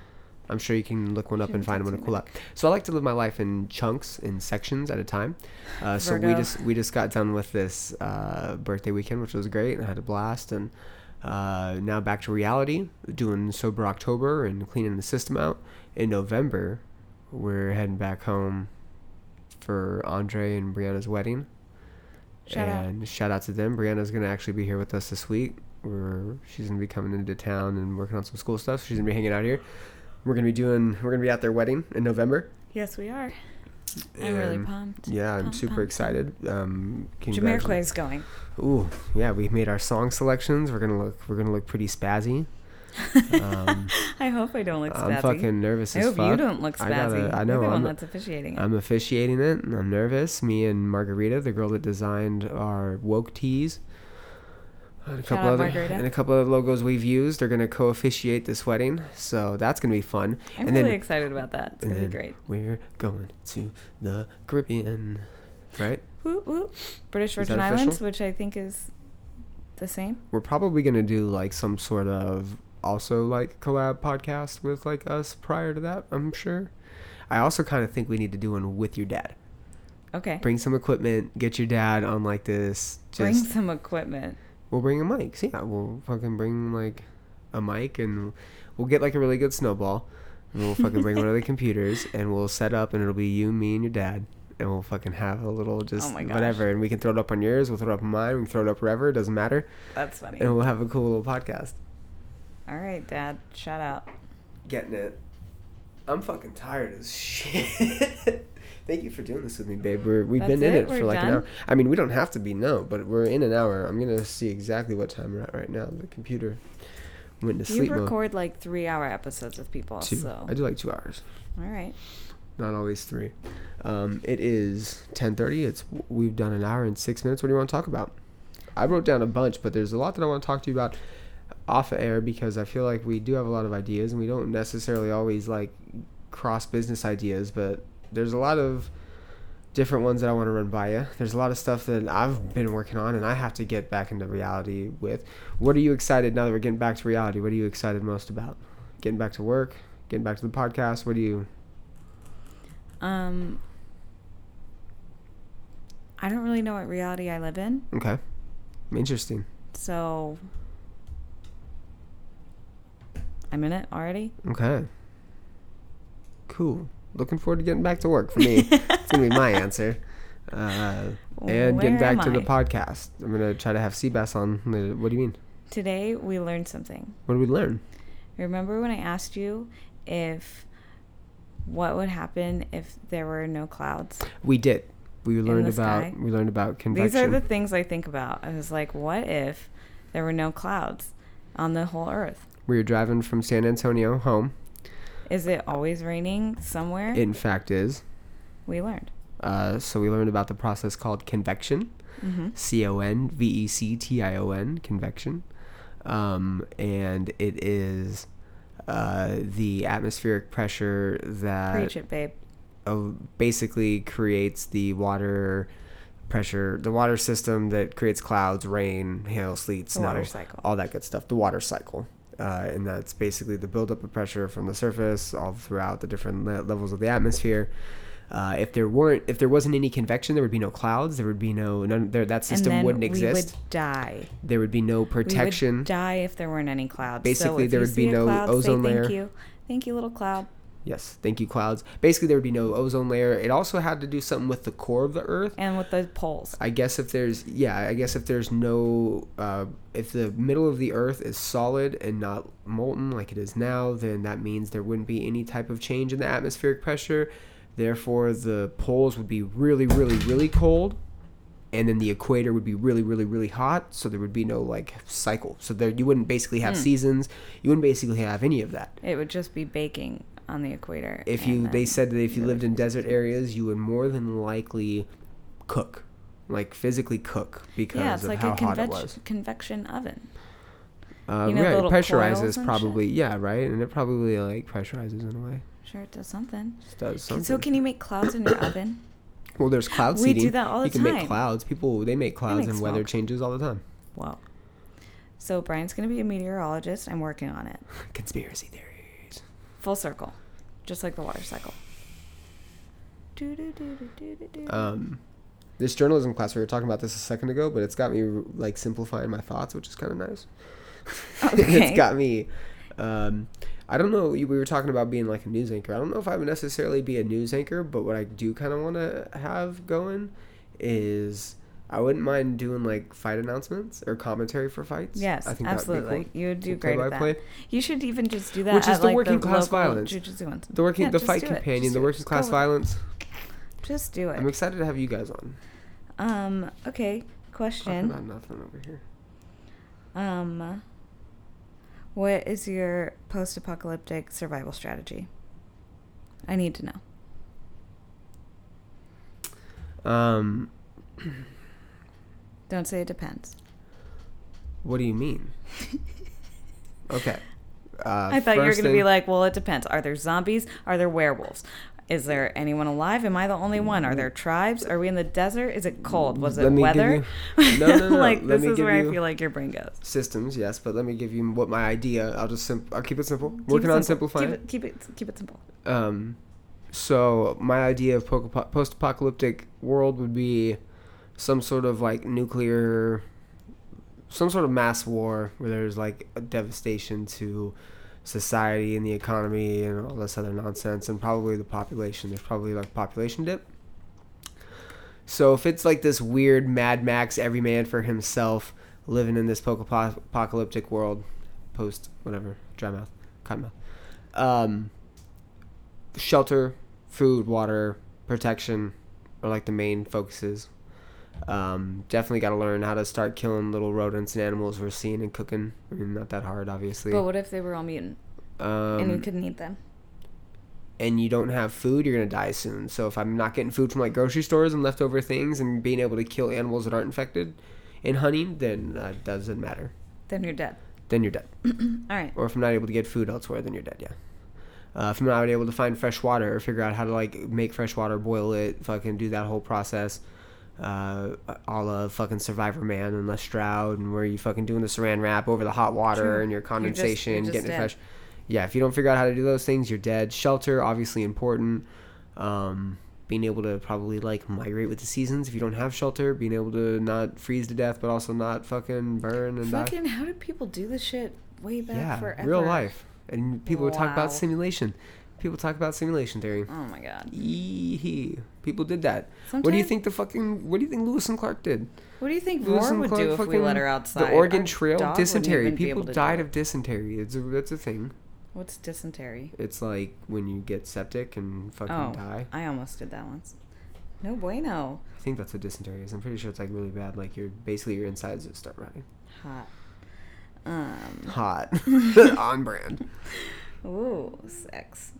I'm sure you can look one up and find one to cool up. So I like to live my life in chunks, in sections at a time. Uh, so we just we just got done with this uh, birthday weekend, which was great, and I had a blast. And uh, now back to reality, doing sober October and cleaning the system out. In November, we're heading back home for Andre and Brianna's wedding. Shout out. and shout out to them. Brianna's gonna actually be here with us this week. We're she's gonna be coming into town and working on some school stuff. She's gonna be hanging out here. We're gonna be doing. We're gonna be at their wedding in November. Yes, we are. I'm really pumped. Yeah, I'm Pumped, super pumped, excited. Um, congratulations. Jamiroquai's going. Ooh, yeah, we made our song selections. We're gonna look. We're gonna look pretty spazzy. Um, I hope I don't look spazzy. I'm fucking nervous I as hope fuck. you don't look I spazzy. gotta- I know. I'm, that's officiating it. I'm officiating it, and I'm nervous. Me and Margarita, the girl that designed our woke tees, and a couple out other Margarita. and a couple other logos we've used. They're gonna co-officiate this wedding, so that's gonna be fun. I'm and really then excited about that. It's gonna be great. We're going to the Caribbean, right? Woo, woo. British Virgin Islands, which I think is the same. We're probably gonna do like some sort of also like collab podcast with like us prior to that. I'm sure. I also kind of think we need to do one with your dad. Okay. Bring some equipment, get your dad on like this. Just Bring some equipment. We'll bring a mic. So yeah, we'll fucking bring like a mic and we'll get like a really good snowball. And we'll fucking bring one of the computers and we'll set up and it'll be you, me, and your dad. and we'll fucking have a little oh just Oh whatever, and we can throw it up on yours. We'll throw it up on mine. We can throw it up wherever. It doesn't matter, That's funny. and we'll have a cool little podcast. All right, Dad. Shout out. Getting it. I'm fucking tired as shit. Thank you for doing this with me, babe. We're, we've been That's in it? it for We're like an hour. I mean, we don't have to be no, but we're in an hour. I'm gonna see exactly what time we're at right now. The computer went to You sleep You record like three-hour episodes with people, Two. so I do like two hours. all right. not always three. Um, it is ten thirty. It's we've done an hour and six minutes. What do you want to talk about? I wrote down a bunch, but there's a lot that I want to talk to you about off air because I feel like we do have a lot of ideas and we don't necessarily always like cross business ideas, but there's a lot of different ones that I want to run by you. There's a lot of stuff that I've been working on and I have to get back into reality with. What are you excited now that we're getting back to reality? What are you excited most about? Getting back to work, getting back to the podcast. What do you Um, I don't really know what reality I live in, Okay. Interesting. so I'm in it already. Okay. Cool. Looking forward to getting back to work for me. it's going to be my answer. Uh, and getting back to the podcast. I'm going to try to have Seabass on. What do you mean? Today we learned something. What did we learn? Remember when I asked you if what would happen if there were no clouds? We did. We learned about sky? we learned about convection. These are the things I think about. I was like, what if there were no clouds on the whole earth? we were driving from San Antonio home. Is it always raining somewhere? It in fact is. we learned. Uh, so we learned about the process called convection. Mm-hmm. C O N V E C T I O N, convection. Um, and it is uh, the atmospheric pressure that Preach it, babe. uh, basically creates the water pressure, the water system that creates clouds, rain, hail, sleet, snow, water cycle. all that good stuff. The water cycle. Uh, and that's basically the buildup of pressure from the surface all throughout the different le- levels of the atmosphere. Uh, if there weren't, if there wasn't any convection, there would be no clouds. There would be no, none, there, that system wouldn't exist. we would die. There would be no We protection. would die if there weren't any clouds. so Basically, if there would be no cloud, ozone say layer. Thank you, thank you, little cloud. Yes, thank you, clouds. Basically, there would be no ozone layer. It also had to do something with the core of the Earth. And with the poles, I guess if there's yeah, I guess if there's no uh, if the middle of the Earth is solid and not molten like it is now, then that means there wouldn't be any type of change in the atmospheric pressure. Therefore, the poles would be really, really, really cold, and then the equator would be really, really, really hot. So there would be no like cycle. So there you wouldn't basically have Hmm. seasons. You wouldn't basically have any of that. it would just be baking on the equator. If you they said that if you lived in desert areas, you would more than likely cook, like physically cook because yeah, it's of like how a hot it was. convection oven. Uh, You know, right, little pressurizes probably, yeah, right, and it probably like pressurizes in a way. Sure, it does something. Just does something. So can you make clouds in your oven? well, there's cloud We do that all the time. you can make clouds. People they make clouds make and weather changes all the time. Wow. So Brian's gonna be a meteorologist. I'm working on it. Conspiracy theories. Full circle, just like the water cycle. Um, this journalism class we were talking about this a second ago, but it's got me like simplifying my thoughts, which is kind of nice. Okay. it's got me. Um, I don't know. We were talking about being like a news anchor. I don't know if I would necessarily be a news anchor, but what I do kind of want to have going is I wouldn't mind doing like fight announcements or commentary for fights. Yes, I think absolutely. cool. You would do great at that. You should even just do that. Which is the like, working class violence. The working, Yeah, the fight companion, the working class go with it. violence. Just do it. I'm excited to have you guys on. Um. Okay. Talking Question. about nothing over here. Um. What is your post-apocalyptic survival strategy? I need to know. Um, Don't say it depends. what do you mean? okay. Uh, I thought you were going to be like, well, it depends. Are there zombies? Are there werewolves? Is there anyone alive? Am I the only one? Are there tribes? Are we in the desert? Is it cold? Was it Let me give weather? you- No, no, no. like Let this is where I feel like your brain goes. systems, yes, but let me give you what my idea. I'll just sim- I'll keep it simple. Keep Working it on simple. simplifying. Keep it, keep it, keep it simple. Um, so my idea of po- post-apocalyptic world would be some sort of like nuclear, some sort of mass war where there's like devastation to society and the economy and all this other nonsense, and probably the population. There's probably like population dip, So if it's like this weird Mad Max, every man for himself, living in this apocalyptic world, post whatever, dry mouth, cotton mouth, um, shelter, food, water, protection are like the main focuses. Um, definitely got to learn how to start killing little rodents and animals we're seeing and cooking. I mean, not that hard, obviously. But what if they were all mutant um, and we couldn't eat them? and you don't have food, you're gonna die soon. So if I'm not getting food from like grocery stores and leftover things, and being able to kill animals that aren't infected in hunting, then uh, doesn't matter. Then you're dead. Then you're dead. All right. Or if I'm not able to get food elsewhere, then you're dead. Yeah. Uh, if I'm not able to find fresh water or figure out how to like make fresh water, boil it, fucking do that whole process, uh, a la fucking Survivor Man and Les Stroud, and where you fucking doing the saran wrap over the hot water True. and your You're just- condensation, you're just getting it fresh. Yeah, if you don't figure out how to do those things, you're dead. Shelter, obviously important. Um, being able to probably like migrate with the seasons. If you don't have shelter, being able to not freeze to death, but also not fucking burn and die. Fucking, how did people do this shit way back Yeah, forever? real life. And people would talk about simulation. People talk about simulation theory. Oh my god. Yee People did that. what do you think the fucking? What do you think Lewis and Clark did? What do you think Lewis Roar would Clark do if we let her outside? The Oregon Our Trail, dysentery. People able to do died of dysentery. It's a, that's a thing. What's dysentery? It's like when you get septic and fucking Oh, die. I almost did that once. No bueno. I think that's what dysentery is. I'm pretty sure it's like really bad. Like your basically your insides just start rotting. Hot. Um. Hot, on brand. Ooh, sex.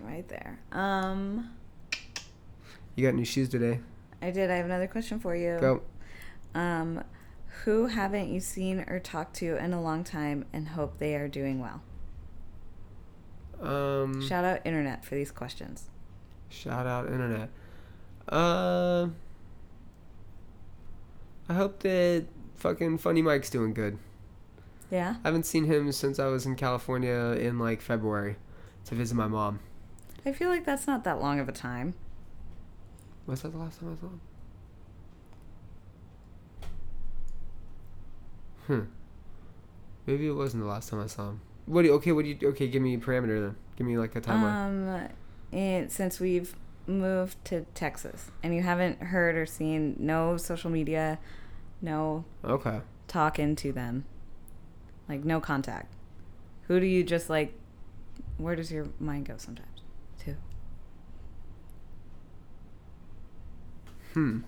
Right there. Um. You got new shoes today? I did. I have another question for you. Go. Um, who haven't you seen or talked to in a long time and hope they are doing well? Um, Shout out internet for these questions. Shout out internet. Uh, I hope that fucking Funny Mike's doing good. Yeah. I haven't seen him since I was in California in like February to visit my mom. I feel like that's not that long of a time. Was that the last time I saw him? Hmm. Maybe it wasn't the last time I saw him. What do you, okay, what do you okay, give me a parameter then. Give me like a timeline. Um, and since we've moved to Texas and you haven't heard or seen no social media, no okay. talking to them, like no contact. Who do you just like? Where does your mind go sometimes? To Hmm.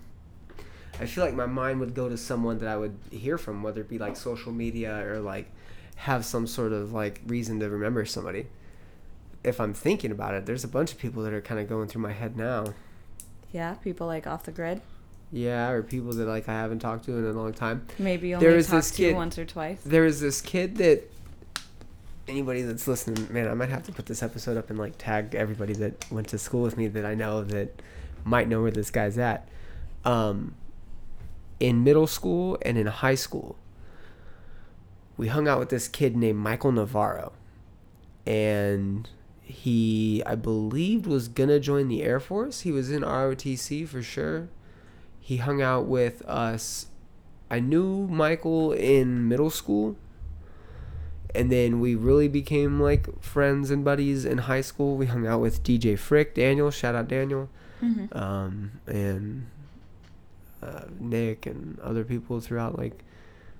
I feel like my mind would go to someone that I would hear from, whether it be like social media or like have some sort of like reason to remember somebody. If I'm thinking about it, there's a bunch of people that are kind of going through my head now. yeah, people like off the grid. Yeah, or people that like I haven't talked to in a long time. Maybe you There only was this talked to kid- once or twice. There was this kid that anybody that's listening, man, I might have to put this episode up and like tag everybody that went to school with me that I know that might know where this guy's at. Um, in middle school and in high school, we hung out with this kid named Michael Navarro, and he, I believed, was gonna join the Air Force. He was in ROTC for sure. He hung out with us. I knew Michael in middle school, and then we really became like friends and buddies in high school. We hung out with DJ Frick, Daniel. Shout out Daniel Mm-hmm. um, and uh, Nick and other people throughout like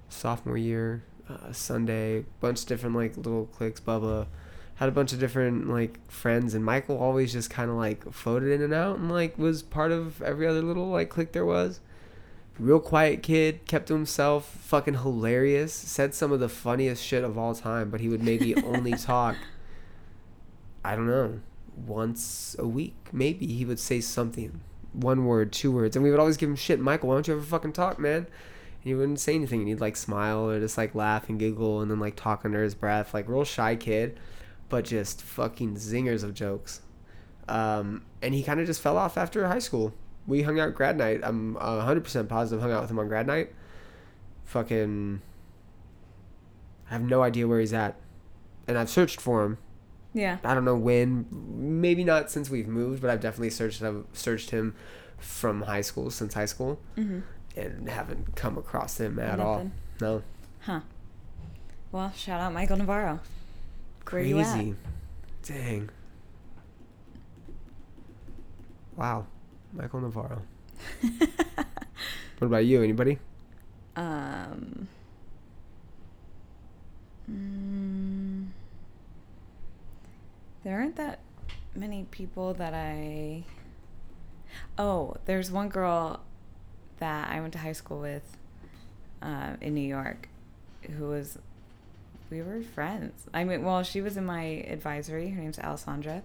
sophomore year, uh, Sunday, bunch of different like little cliques. Bubba had a bunch of different like friends, and Michael always just kind of like floated in and out, and like was part of every other little like clique there was. Real quiet kid, kept to himself, fucking hilarious. Said some of the funniest shit of all time, but he would maybe only talk. I don't know, once a week, maybe he would say something, one word, two words, and we would always give him shit. Michael, why don't you ever fucking talk, man? And he wouldn't say anything, and he'd like smile or just like laugh and giggle, and then like talk under his breath, like real shy kid, but just fucking zingers of jokes. Um, and he kind of just fell off after high school. We hung out grad night. I'm uh, 100% positive hung out with him on grad night. Fucking. I have no idea where he's at. And I've searched for him. Yeah. I don't know when. Maybe not since we've moved, but I've definitely searched I've searched him from high school since high school, Mm-hmm. and haven't come across him at all. No, Huh. Well, shout out Michael Navarro. Where you at? crazy. Dang. Wow, Michael Navarro. What about you? Anybody? Um. mm, there aren't that many people that I. Oh, there's one girl that I went to high school with uh, in New York who was. We were friends. I mean, well, she was in my advisory. Her name's Alessandra.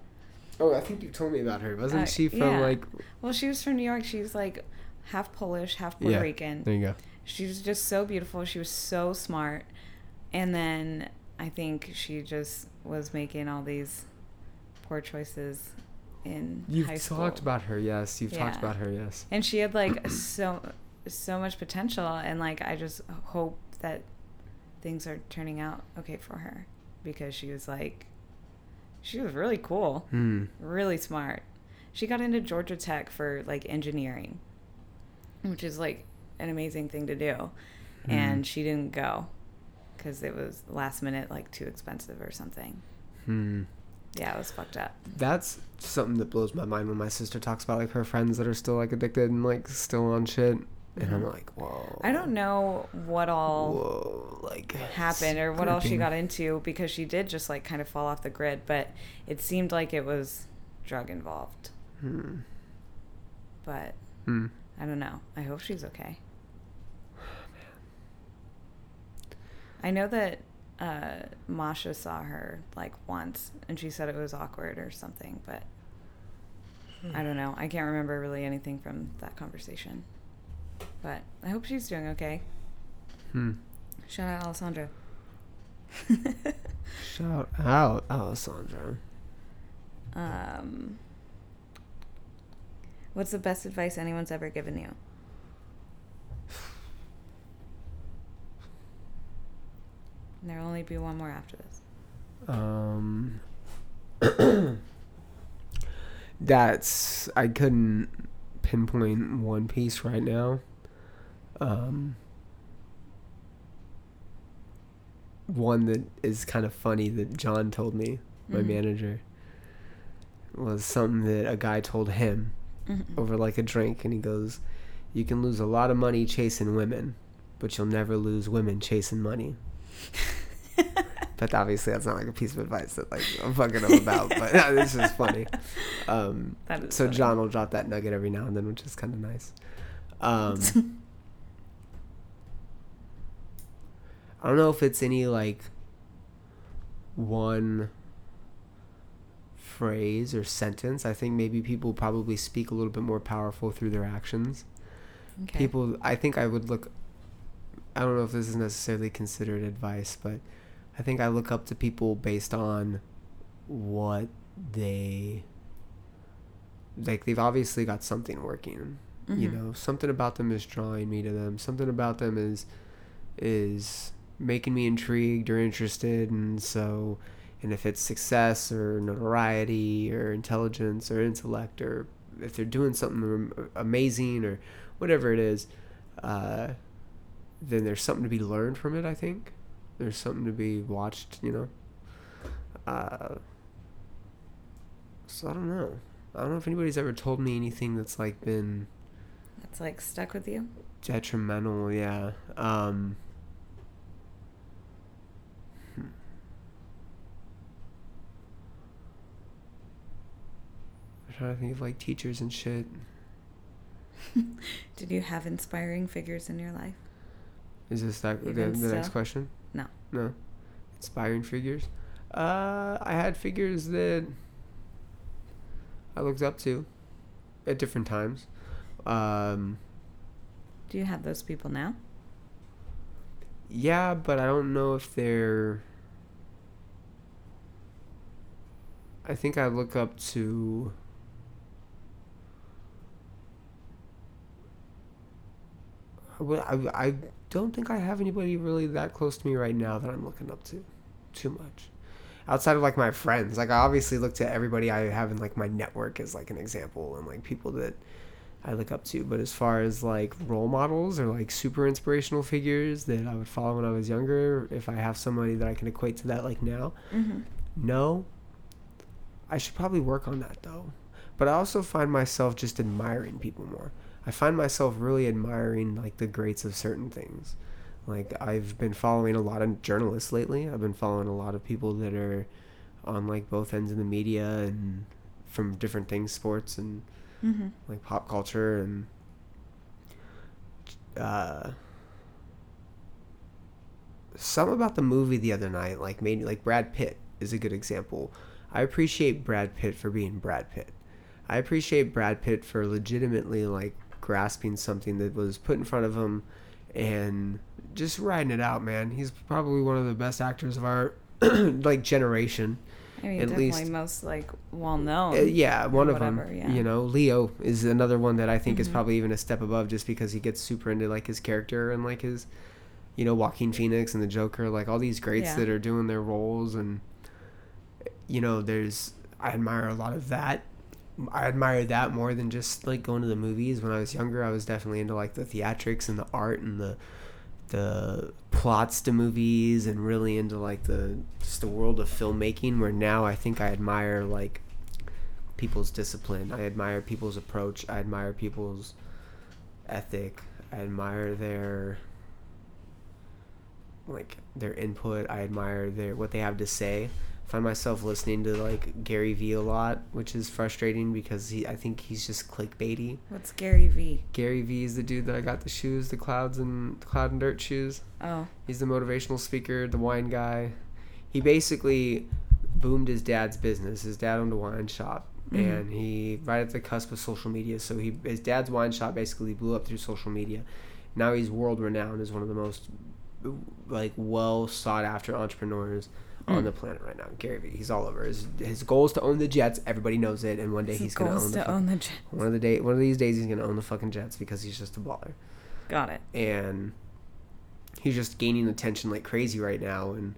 Oh, I think you told me about her. Wasn't Uh, she from yeah. like? Well, she was from New York. She's like half Polish, half Puerto Yeah, Rican. There you go. She was just so beautiful. She was so smart. And then I think she just was making all these poor choices in You've high school. talked about her. Yes, you've talked about her. Yes. and she had like so so much potential and like I just hope that things are turning out okay for her because she was like she was really cool, Hmm. really smart. She got into Georgia Tech for like engineering, which is like an amazing thing to do. And she didn't go because it was last minute, like too expensive or something. Hmm. Yeah, it was fucked up. That's something that blows my mind when my sister talks about like her friends that are still like addicted and like still on shit, and I'm Mhm. like, whoa. I don't know what all Whoa, like happened or what all she got into because she did just like kind of fall off the grid, but it seemed like it was drug involved. Hmm. But Hmm. I don't know. I hope she's okay. I know that uh, Masha saw her like once and she said it was awkward or something, but I don't know. I can't remember really anything from that conversation. But I hope she's doing okay. Hmm. Shout out Alessandra. Shout out Alessandra. um, what's the best advice anyone's ever given you? And there'll only be one more after this. Um, that's I couldn't pinpoint one piece right now. Um, one that is kind of funny that John told me, my Mhm. manager, was something that a guy told him Mhm. over like a drink, and he goes, "You can lose a lot of money chasing women, but you'll never lose women chasing money." But obviously, that's not like a piece of advice that like I'm fucking him about. But this is funny. Um, is so funny. John will drop that nugget every now and then, which is kind of nice. Um, I don't know if it's any like one phrase or sentence. I think maybe people probably speak a little bit more powerful through their actions. Okay. People, I think I would look. I don't know if this is necessarily considered advice, but I think I look up to people based on what they like. They've obviously got something working. You Mhm. know, something about them is drawing me to them. Something about them is is making me intrigued or interested, and so, and if it's success or notoriety or intelligence or intellect or if they're doing something amazing or whatever it is, uh, then there's something to be learned from it. I think there's something to be watched. You know. Uh, so I don't know. I don't know if anybody's ever told me anything that's like been That's like stuck with you. detrimental. Yeah. Um, hmm. I'm trying to think of like teachers and shit. Did you have inspiring figures in your life? Is this that the, the next question? No. No. Inspiring figures. Uh, I had figures that I looked up to at different times. Um, Do you have those people now? yeah, but I don't know if they're. I think I look up to. I, I don't think I have anybody really that close to me right now that I'm looking up to too much. Outside of like my friends, like I obviously look to everybody I have in like my network as like an example and like people that I look up to. But as far as like role models or like super inspirational figures that I would follow when I was younger, if I have somebody that I can equate to that like now, Mm-hmm. no. I should probably work on that though. But I also find myself just admiring people more. I find myself really admiring like the greats of certain things. Like I've been following a lot of journalists lately. I've been following a lot of people that are on like both ends of the media and from different things, sports and Mm-hmm. like pop culture and uh some about the movie the other night like made like Brad Pitt is a good example. I appreciate Brad Pitt for being Brad Pitt. I appreciate Brad Pitt for legitimately like grasping something that was put in front of him and just riding it out, man. He's probably one of the best actors of our like generation. I mean, At definitely least- most like well known. Uh, yeah, one of whatever, them. yeah. You know, Leo is another one that I think is Mhm. probably even a step above, just because he gets super into like his character and like his, you know, Joaquin Phoenix and the Joker, like all these greats Yeah. that are doing their roles, and you know, there's I admire a lot of that. I admire that more than just like going to the movies. When I was younger, I was definitely into like the theatrics and the art and the the plots to movies and really into like the just the world of filmmaking where now I think I admire like people's discipline. I admire people's approach. I admire people's ethic. I admire their like their input. I admire their what they have to say. I find myself listening to like Gary Vee a lot, which is frustrating because he I think he's just clickbaity. What's Gary V? Gary Vee is the dude that I got the shoes, the clouds and cloud and dirt shoes. Oh, He's the motivational speaker, the wine guy. He basically boomed his dad's business. His dad owned a wine shop, Mhm. and he right at the cusp of social media. So he his dad's wine shop basically blew up through social media. Now he's world renowned as one of the most like well sought after entrepreneurs on Mm. the planet right now. Gary Vee, he's all over. His his goal is to own the Jets. Everybody knows it, and one day his he's gonna own is the own the Jets. one of the day one of these days he's gonna own the fucking Jets because he's just a baller Got it. and he's just gaining attention like crazy right now and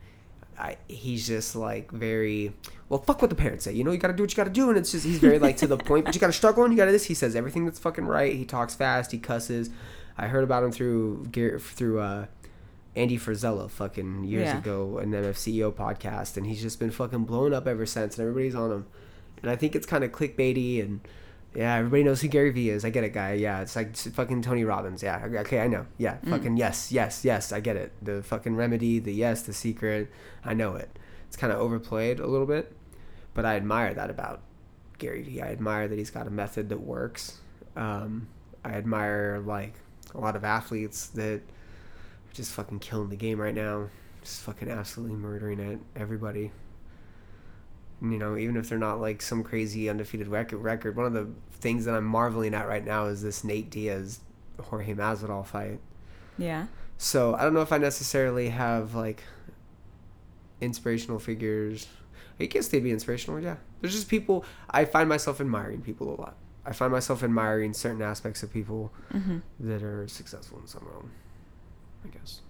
I, he's just like very well fuck what the parents say you know you gotta do what you gotta do and it's just he's very like to the point but you gotta struggle and you gotta this he says everything that's fucking right he talks fast he cusses i heard about him through through uh Andy Frisella fucking years Yeah. ago an MFCEO podcast and he's just been fucking blown up ever since and everybody's on him and I think it's kind of clickbaity and yeah, everybody knows who Gary Vee is. I get it, guy. Yeah, it's like fucking Tony Robbins. Yeah, okay, I know. Yeah, Mm. fucking yes, yes, yes. I get it. The fucking remedy, the yes, the secret. I know it. It's kind of overplayed a little bit, but I admire that about Gary Vee. I admire that he's got a method that works. Um, I admire like a lot of athletes that just fucking killing the game right now. Just fucking absolutely murdering it. Everybody you know, even if they're not like some crazy undefeated record. Record. One of the things that I'm marveling at right now is this Nate Diaz Jorge Masvidal fight. Yeah. So I don't know if I necessarily have like inspirational figures. I guess they'd be inspirational. Yeah, there's just people. I find myself admiring people a lot. I find myself admiring certain aspects of people Mm-hmm. that are successful in some realm. I guess.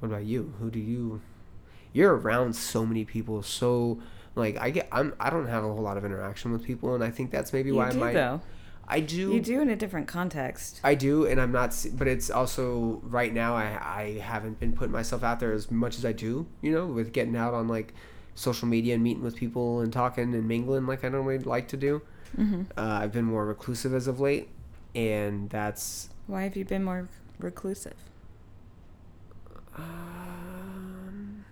What about you? Who do you? You're around so many people, so like I get. I'm. I don't have a whole lot of interaction with people, and I think that's maybe You why do I might. though. I do. You do in a different context. I do, and I'm not. But it's also right now. I I haven't been putting myself out there as much as I do. You know, with getting out on like social media and meeting with people and talking and mingling like I normally like to do. Mm-hmm. Uh, I've been more reclusive as of late, and that's. Why have you been more reclusive? Um,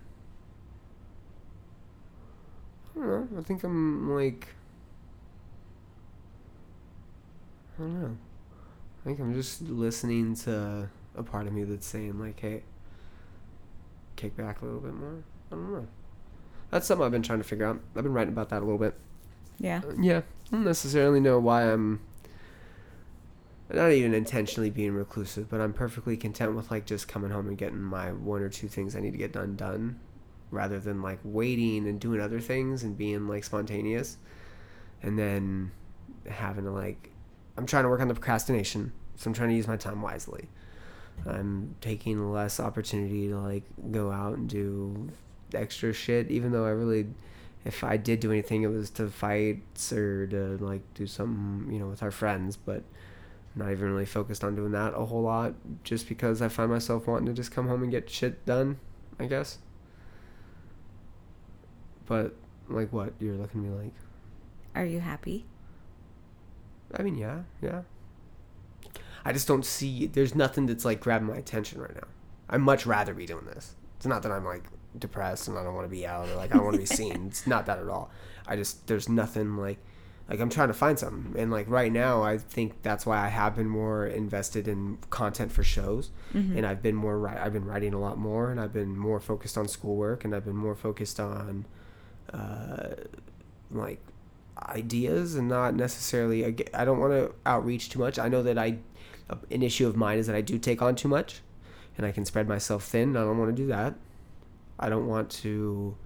I don't know. I think I'm like. I don't know. I think I'm just listening to a part of me that's saying like, "Hey, kick back a little bit more." I don't know. That's something I've been trying to figure out. I've been writing about that a little bit. Yeah. Uh, yeah, I don't necessarily know why I'm not even intentionally being reclusive, but I'm perfectly content with like just coming home and getting my one or two things I need to get done done, rather than like waiting and doing other things and being like spontaneous, and then having to like I'm trying to work on the procrastination, so I'm trying to use my time wisely. I'm taking less opportunity to like go out and do extra shit, even though I really if I did do anything, it was to fight or to like do something, you know, with our friends. But not even really focused on doing that a whole lot, just because I find myself wanting to just come home and get shit done. I guess. But like, what you're looking at me like? Are you happy? I mean, yeah, yeah. I just don't see. There's nothing that's like grabbing my attention right now. I'd much rather be doing this. It's not that I'm like depressed and I don't want to be out or like I don't want to be seen. It's not that at all. I just there's nothing like like I'm trying to find something and like right now I think that's why I have been more invested in content for shows and I've been more I've been writing a lot more and I've been more focused on schoolwork and I've been more focused on uh like ideas and not necessarily I I don't want to outreach too much. I know that I an issue of mine is that I do take on too much and I can spread myself thin. I don't want to do that. I don't want to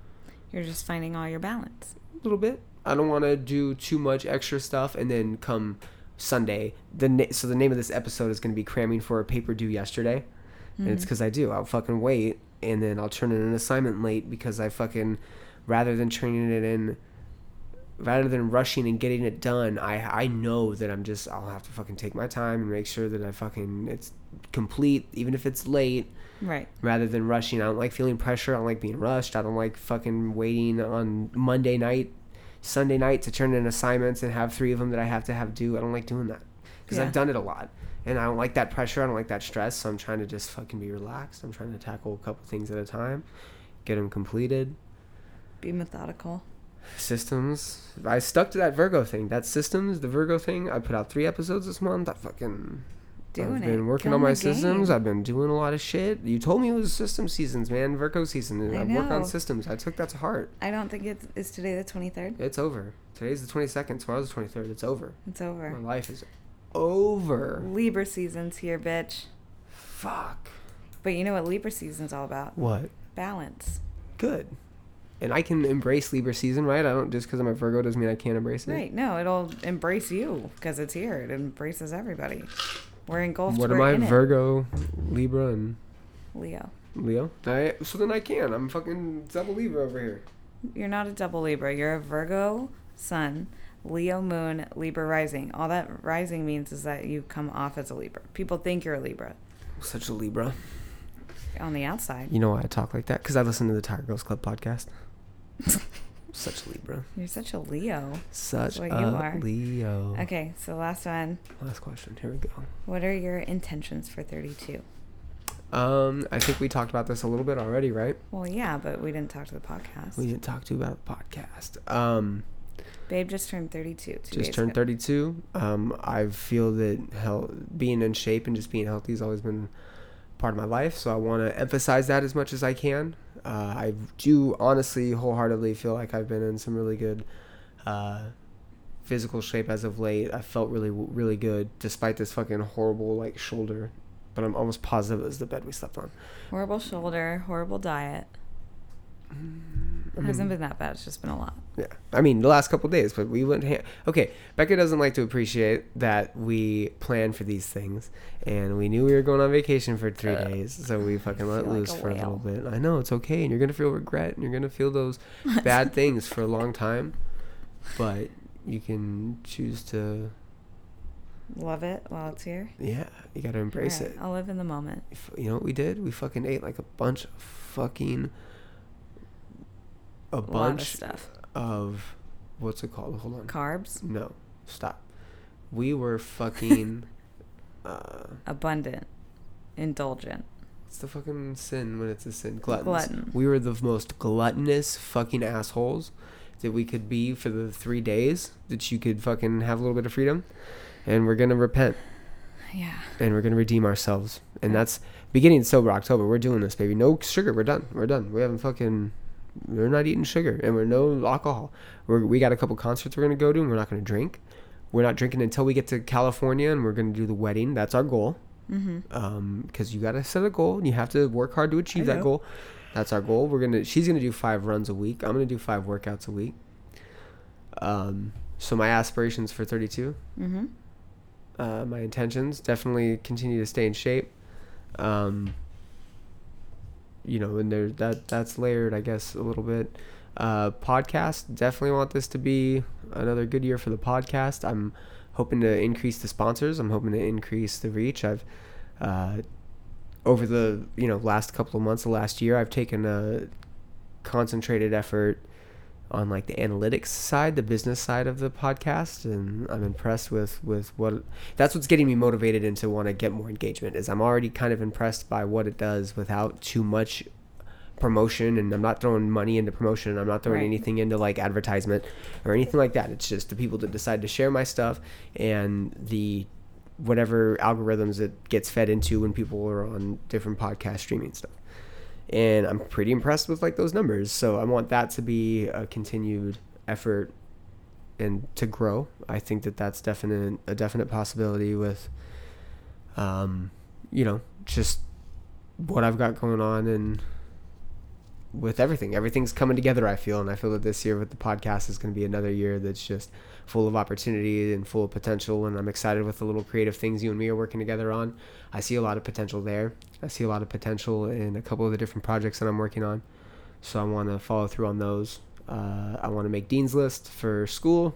You're just finding all your balance. a little bit. I don't want to do too much extra stuff and then come Sunday. The na- so the name of this episode is going to be cramming for a paper due yesterday, and it's mm-hmm. because I do. I'll fucking wait and then I'll turn in an assignment late because I fucking rather than turning it in. Rather than rushing and getting it done, I I know that I'm just I'll have to fucking take my time and make sure that I fucking it's complete even if it's late Right. rather than rushing. I don't like feeling pressure. I don't like being rushed. I don't like fucking waiting on Monday night, Sunday night to turn in assignments and have three of them that I have to have due. I don't like doing that because Yeah. I've done it a lot. And I don't like that pressure. I don't like that stress. So I'm trying to just fucking be relaxed. I'm trying to tackle a couple things at a time, get them completed. Be methodical. Systems. I stuck to that Virgo thing. That systems, the Virgo thing. I put out three episodes this month. I fucking Doing I've it. been working Killing on my systems. game. I've been doing a lot of shit. You told me it was system seasons, man. Virgo season. I I work on systems. I took that to heart. I don't think it's is today the 23rd. It's over. Today's the 22nd. Tomorrow's the 23rd. It's over. It's over. My life is over. Libra season's here, bitch. Fuck. But you know what Libra season's all about? What? Balance. Good. And I can embrace Libra season, right? I don't just because I'm a Virgo doesn't mean I can't embrace it. Right. No, it'll embrace you because it's here. It embraces everybody. We're engulfed. What we're am I? Virgo, Libra, and Leo. Leo. I, so then I can. I'm fucking double Libra over here. You're not a double Libra. You're a Virgo sun, Leo moon, Libra rising. All that rising means is that you come off as a Libra. People think you're a Libra Such a Libra. on the outside. You know why I talk like that? Because I listen to the Tired Girls Club podcast. Such a Libra. You're such a Leo. Such what a you are. Leo. Okay, so last one. Last question. Here we go. What are your intentions for 32? Um, I think we talked about this a little bit already, right? Well, yeah, but we didn't talk to the podcast. We didn't talk to you about the podcast. Um, Babe just turned 32. Two just turned ago. 32. Um, I feel that health, being in shape and just being healthy has always been part of my life. So I want to emphasize that as much as I can. Uh, I do honestly, wholeheartedly feel like I've been in some really good uh, physical shape as of late. I felt really, really good despite this fucking horrible like shoulder. But I'm almost positive it was the bed we slept on. Horrible shoulder, horrible diet. I It hasn't been that bad. It's just been a lot. Yeah, I mean the last couple of days, but we went. Ha- okay, Becca doesn't like to appreciate that we plan for these things, and we knew we were going on vacation for three Uh, days, so we fucking let feel like loose a for a little bit. I know it's okay, and you're gonna feel regret, and you're gonna feel those bad things for a long time, but you can choose to. Love it while it's here. Yeah, you gotta embrace Alright, it. I'll live in the moment. You know what we did? We fucking ate like a bunch of fucking. A A lot of bunch stuff. of, what's it called? Hold on. Carbs, No, stop. We were fucking. uh, abundant, indulgent. it's the fucking sin when it's a sin. Gluttons. Glutton. We were the most gluttonous fucking assholes that we could be for the three days that you could fucking have a little bit of freedom. And we're gonna repent Yeah. and we're gonna redeem ourselves. And that's beginning sober October. We're doing this, baby. No sugar. We're done. We're done. We haven't fucking. We're not eating sugar, and we're no alcohol. We're, we got a couple concerts we're gonna go to, and we're not gonna drink. We're not drinking until we get to California, and we're gonna do the wedding. That's our goal. Mm-hmm. Um, because you gotta set a goal, and you have to work hard to achieve I that know. goal. That's our goal. We're gonna. She's gonna do five runs a week. I'm gonna do five workouts a week. Um, so my aspirations for 32 Mm-hmm. uh, my intentions definitely continue to stay in shape um, you know and there that that's layered i guess a little bit. Uh, podcast definitely want this to be another good year for the podcast. I'm hoping to increase the sponsors. I'm hoping to increase the reach. I've uh, over the you know last couple of months the last year i've taken a concentrated effort on like the analytics side, the business side of the podcast, and I'm impressed with with what that's what's getting me motivated and to want to get more engagement. Is I'm already kind of impressed by what it does without too much promotion, and I'm not throwing money into promotion. I'm not throwing Right. anything into like advertisement or anything like that. It's just the people that decide to share my stuff and the whatever algorithms it gets fed into when people are on different podcast streaming stuff and I'm pretty impressed with like those numbers. So I want that to be a continued effort and to grow. I think that that's definite a definite possibility with, um, you know, just what I've got going on and with everything. Everything's coming together. I feel, and I feel that this year with the podcast is going to be another year that's just full of opportunity and full of potential. And I'm excited with the little creative things you and me are working together on. I see a lot of potential there. I see a lot of potential in a couple of the different projects that I'm working on. So I want to follow through on those. Uh, I want to make Dean's List for school.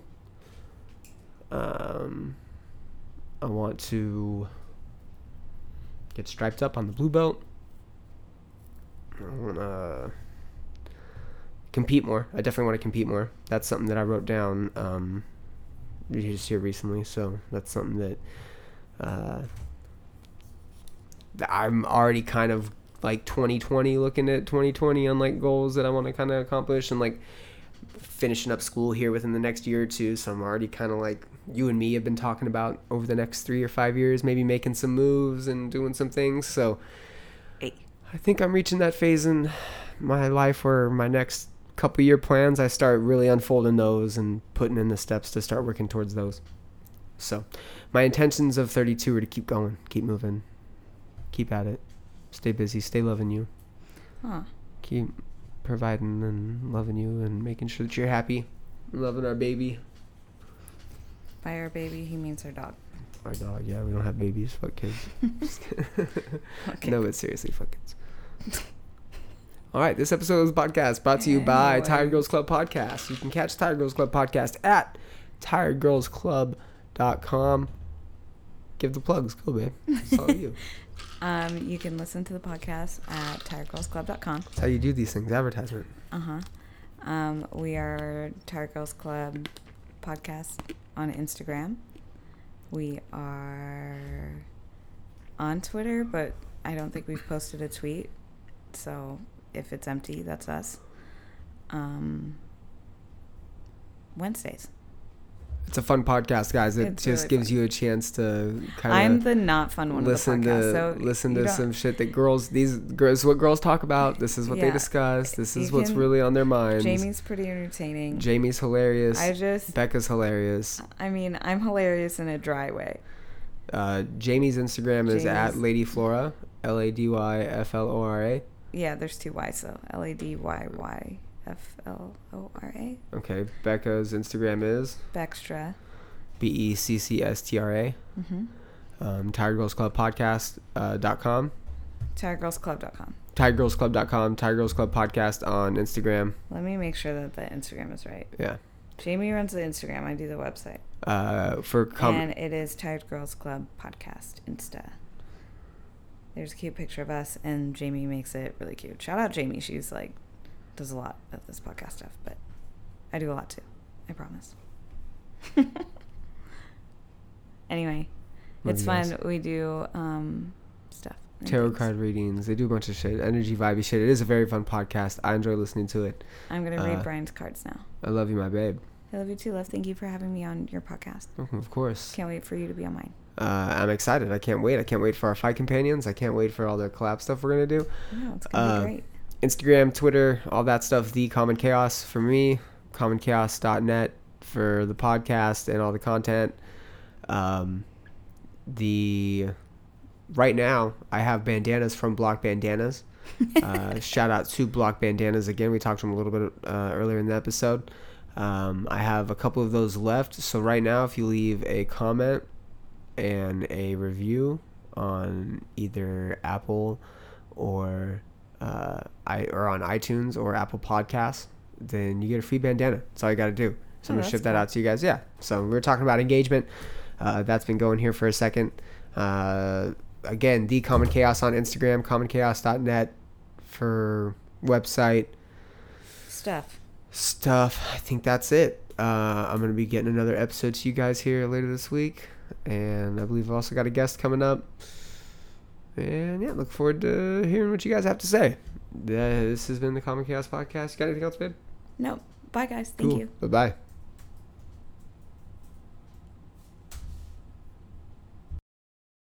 Um, I want to get striped up on the blue belt. I want to compete more. I definitely want to compete more. That's something that I wrote down um, just here recently. So that's something that uh, I'm already kind of like 2020 looking at 2020 on like goals that I want to kind of accomplish and like finishing up school here within the next year or two. So I'm already kind of like you and me have been talking about over the next three or five years, maybe making some moves and doing some things. So. I think I'm reaching that phase in my life where my next couple year plans, I start really unfolding those and putting in the steps to start working towards those. So my intentions of 32 are to keep going, keep moving, keep at it, stay busy, stay loving you, Huh. keep providing and loving you and making sure that you're happy, loving our baby. By our baby, he means our dog. Our dog, yeah, we don't have babies, fuck kids. Okay. No, but seriously, fuck kids. All right, this episode of the podcast brought to you by Anyway. Tired Girls Club Podcast. You can catch Tired Girls Club Podcast at tiredgirlsclub.com. Give the plugs, go, babe. It's all you. Um, you can listen to the podcast at tiredgirlsclub.com. That's how you do these things. Advertisement. Uh huh. Um, we are Tired Girls Club podcast on Instagram. We are on Twitter, but I don't think we've posted a tweet. So if it's empty, that's us. Um, Wednesdays. It's a fun podcast, guys. It It's just really gives fun. you a chance to kind of. I'm the not fun one listen of the podcast. to so listen to don't- some shit that girls these girls what girls talk about. This is what they discuss. This You is what's can- really on their minds. Jamie's pretty entertaining. Jamie's hilarious. I just, Becca's hilarious. I mean, I'm hilarious in a dry way. Uh, Jamie's Instagram is at Lady Flora, L A D Y F L O R A. Yeah, there's two Y's though. L A D Y Y F L O R A. Okay, Becca's Instagram is Beccstra. B E C C S T R A. Mm-hmm. Um, Tired Girls Club Podcast uh, dot com. TiredGirlsClub.com. TiredGirlsClub.com. Tired Girls Club Podcast on Instagram. Let me make sure that the Instagram is right. Yeah. Jamie runs the Instagram. I do the website. Uh, for com- and it is Tired Girls Club Podcast Insta. There's a cute picture of us, and Jamie makes it really cute. Shout out Jamie. She's like, does a lot of this podcast stuff, but I do a lot too. I promise. anyway, it's fun. We do um, stuff. tarot things. card readings. They do a bunch of shit, energy vibey shit. It is a very fun podcast. I enjoy listening to it. I'm going to read uh, Brian's cards now. I love you, my babe. I love you too, love. Thank you for having me on your podcast. Oh, Of course. Can't wait for you to be on mine. Uh, I'm excited. I can't wait. I can't wait for our fight companions. I can't wait for all the collab stuff we're gonna do. No, it's going to Uh, be great. Instagram, Twitter, all that stuff. The Common Chaos for me. CommonChaos.net for the podcast and all the content. Um, the right now I have bandanas from Block Bandanas. Uh, shout out to Block Bandanas again. We talked to them a little bit uh, earlier in the episode. Um, I have a couple of those left. So right now, if you leave a comment and a review on either Apple or uh, I or on iTunes or Apple Podcasts, then you get a free bandana. That's all you got to do. So Oh, I'm gonna ship that cool. out to you guys. Yeah. So we are talking about engagement. Uh, that's been going here for a second. Uh, again, the Common Chaos on Instagram, commonchaos.net for website. Stuff. stuff, I think that's it. Uh, I'm gonna be getting another episode to you guys here later this week, and I believe I've also got a guest coming up. And yeah, look forward to hearing what you guys have to say. This has been the Common Chaos Podcast. You got anything else, babe? No. Bye, guys. Thank cool. you. Bye bye.